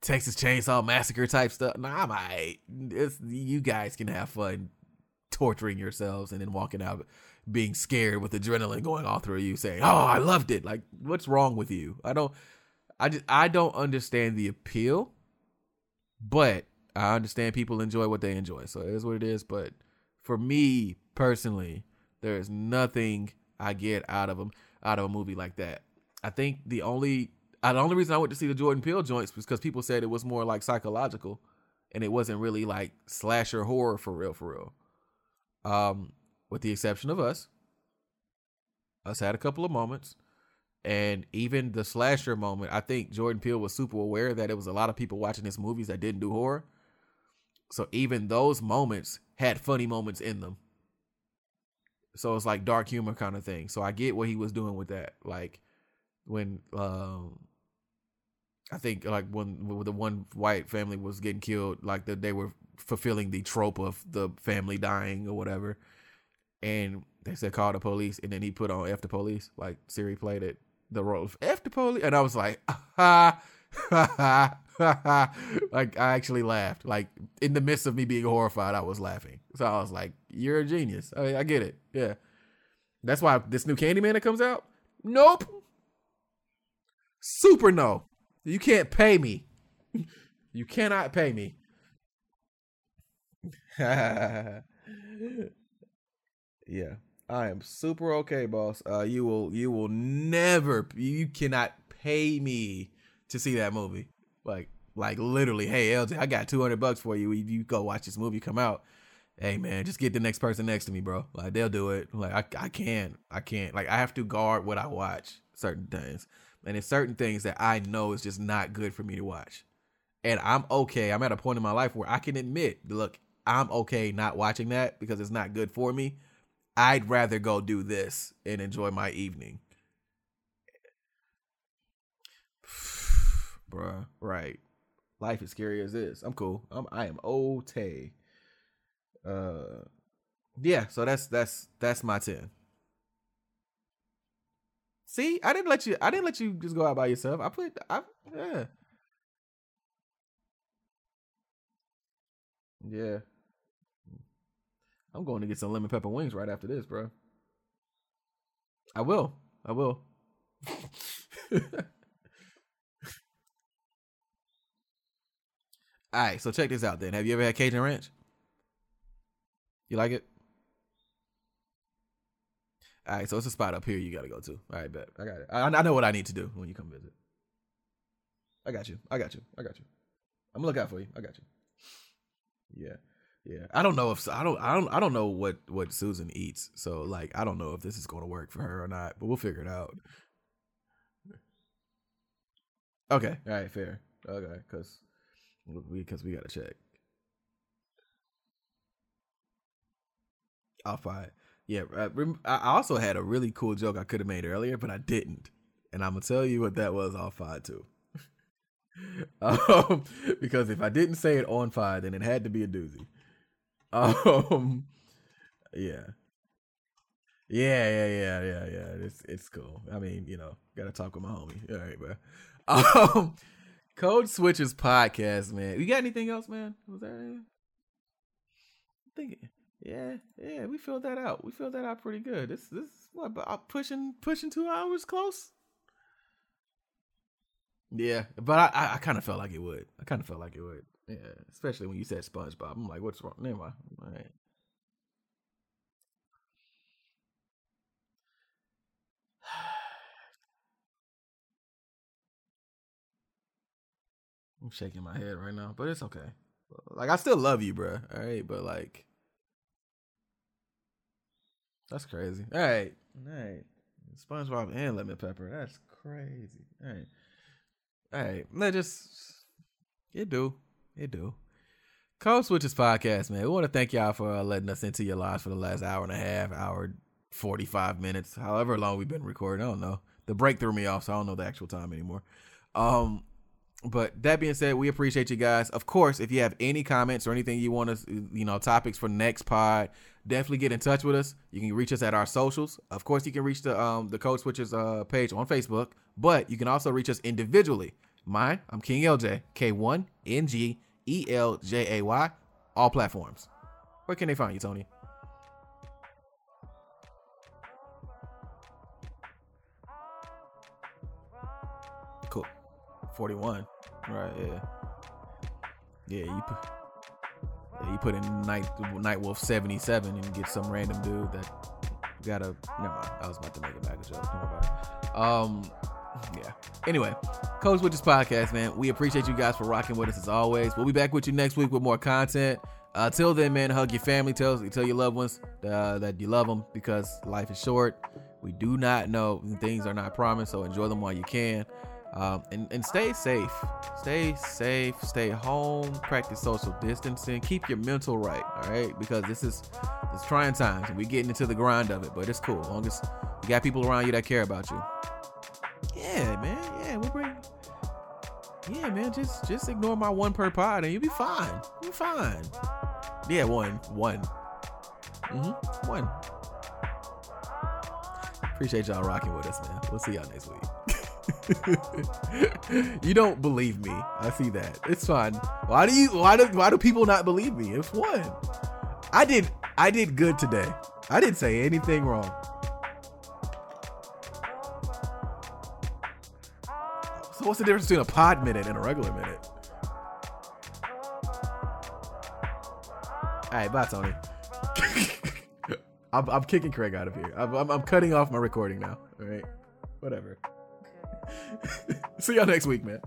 Texas Chainsaw Massacre type stuff. Nah, I'm alright. It's, you guys can have fun torturing yourselves and then walking out being scared with adrenaline going all through you, saying, "Oh, I loved it." Like, what's wrong with you? I don't. I just I don't understand the appeal, but I understand people enjoy what they enjoy. So it is what it is. But for me personally, there is nothing I get out of them out of a movie like that. I think the only uh, the only reason I went to see the Jordan Peele joints was because people said it was more like psychological, and it wasn't really like slasher horror for real, for real. Um, with the exception of us, us had a couple of moments, and even the slasher moment, I think Jordan Peele was super aware that it was a lot of people watching his movies that didn't do horror. So even those moments had funny moments in them. So it's like dark humor kind of thing. So I get what he was doing with that. Like when um I think like when, the one white family was getting killed, like that they were fulfilling the trope of the family dying or whatever, and they said call the police, and then he put on F the police, like Siri played it, the role of F the police, and I was like, ha ha ha like I actually laughed, like in the midst of me being horrified, I was laughing, so I was like, you're a genius, I, mean, I get it, yeah, that's why this new Candyman that comes out, nope, super no. You can't pay me. you cannot pay me. yeah. I am super okay, boss. Uh you will you will never you cannot pay me to see that movie. Like like literally, hey ELJAY, I got 200 bucks for you. You go watch this movie come out. Hey man, just get the next person next to me, bro. Like they'll do it. Like I I can't. I can't. Like I have to guard what I watch certain things. And it's certain things that I know is just not good for me to watch. And I'm okay. I'm at a point in my life where I can admit, look, I'm okay not watching that because it's not good for me. I'd rather go do this and enjoy my evening. Bruh, right. Life is scary as this. I'm cool. I'm I am okay. Uh yeah, so that's that's that's my 10. See, I didn't let you. I didn't let you just go out by yourself. I put. I yeah. Yeah. I'm going to get some lemon pepper wings right after this, bro. I will. I will. All right, so check this out then. Have you ever had Cajun Ranch? You like it? All right, so it's a spot up here you got to go to. All right, bet. I got it. I, I know what I need to do when you come visit. I got you. I got you. I got you. I'm gonna look out for you. I got you. Yeah. Yeah. I don't know if I don't I don't I don't know what what Susan eats. So like I don't know if this is going to work for her or not, but we'll figure it out. Okay. All right, fair. Okay, we cuz we got to check. I'll fight. Yeah, I also had a really cool joke I could have made earlier, but I didn't, and I'm gonna tell you what that was off five too. um, because if I didn't say it on five, then it had to be a doozy. Um, yeah, yeah, yeah, yeah, yeah, yeah. It's it's cool. I mean, you know, gotta talk with my homie. All right, bro. Um, Code Switches podcast, man. You got anything else, man? Was that? Anything? I think yeah, yeah, we filled that out. We filled that out pretty good. This this what about pushing pushing two hours close? Yeah, but I I, I kind of felt like it would. I kind of felt like it would. Yeah, especially when you said SpongeBob. I'm like, what's wrong? Never. All right. I'm shaking my head right now, but it's okay. Like I still love you, bro. All right, but like that's crazy. All right. All right. SpongeBob and lemon pepper. That's crazy. All right. All right. Let's just it do. It do. Code Switches podcast, man. We want to thank y'all for uh, letting us into your lives for the last hour and a half, hour 45 minutes, however long we've been recording. I don't know. The break threw me off, so I don't know the actual time anymore. Um, but that being said, we appreciate you guys. Of course, if you have any comments or anything you want us, you know, topics for next pod, definitely get in touch with us. You can reach us at our socials. Of course, you can reach the um the Code Switches uh page on Facebook, but you can also reach us individually. Mine, I'm King ELJAY, K1 N G E L J A Y, all platforms. Where can they find you, Tony? Cool. 41. Right, yeah. Yeah, you put yeah, you put in Night Nightwolf 77 and get some random dude that got a never mind. I was about to make a bag of jokes. Don't worry about it. Um yeah. Anyway, Code Switches podcast, man. We appreciate you guys for rocking with us as always. We'll be back with you next week with more content. Uh, till then, man, hug your family. Tell tell your loved ones uh, that you love them because life is short. We do not know things are not promised, so enjoy them while you can. Um, and, and stay safe. Stay safe. Stay home. Practice social distancing. Keep your mental right. All right, because this is it's trying times, and we getting into the grind of it. But it's cool. As long as you got people around you that care about you. Yeah, man. Yeah, we'll bring. Yeah, man. Just just ignore my one per pod, and you'll be fine. You'll be fine. Yeah, one, one. Mm-hmm. One. Appreciate y'all rocking with us, man. We'll see y'all next week. you don't believe me. I see that. It's fine. Why do you why do why do people not believe me? It's one. I did I did good today. I didn't say anything wrong. What's the difference between a pod minute and a regular minute? All right, bye, Tony. I'm, I'm kicking Craig out of here. I'm, I'm, I'm cutting off my recording now. All right, whatever. See y'all next week, man.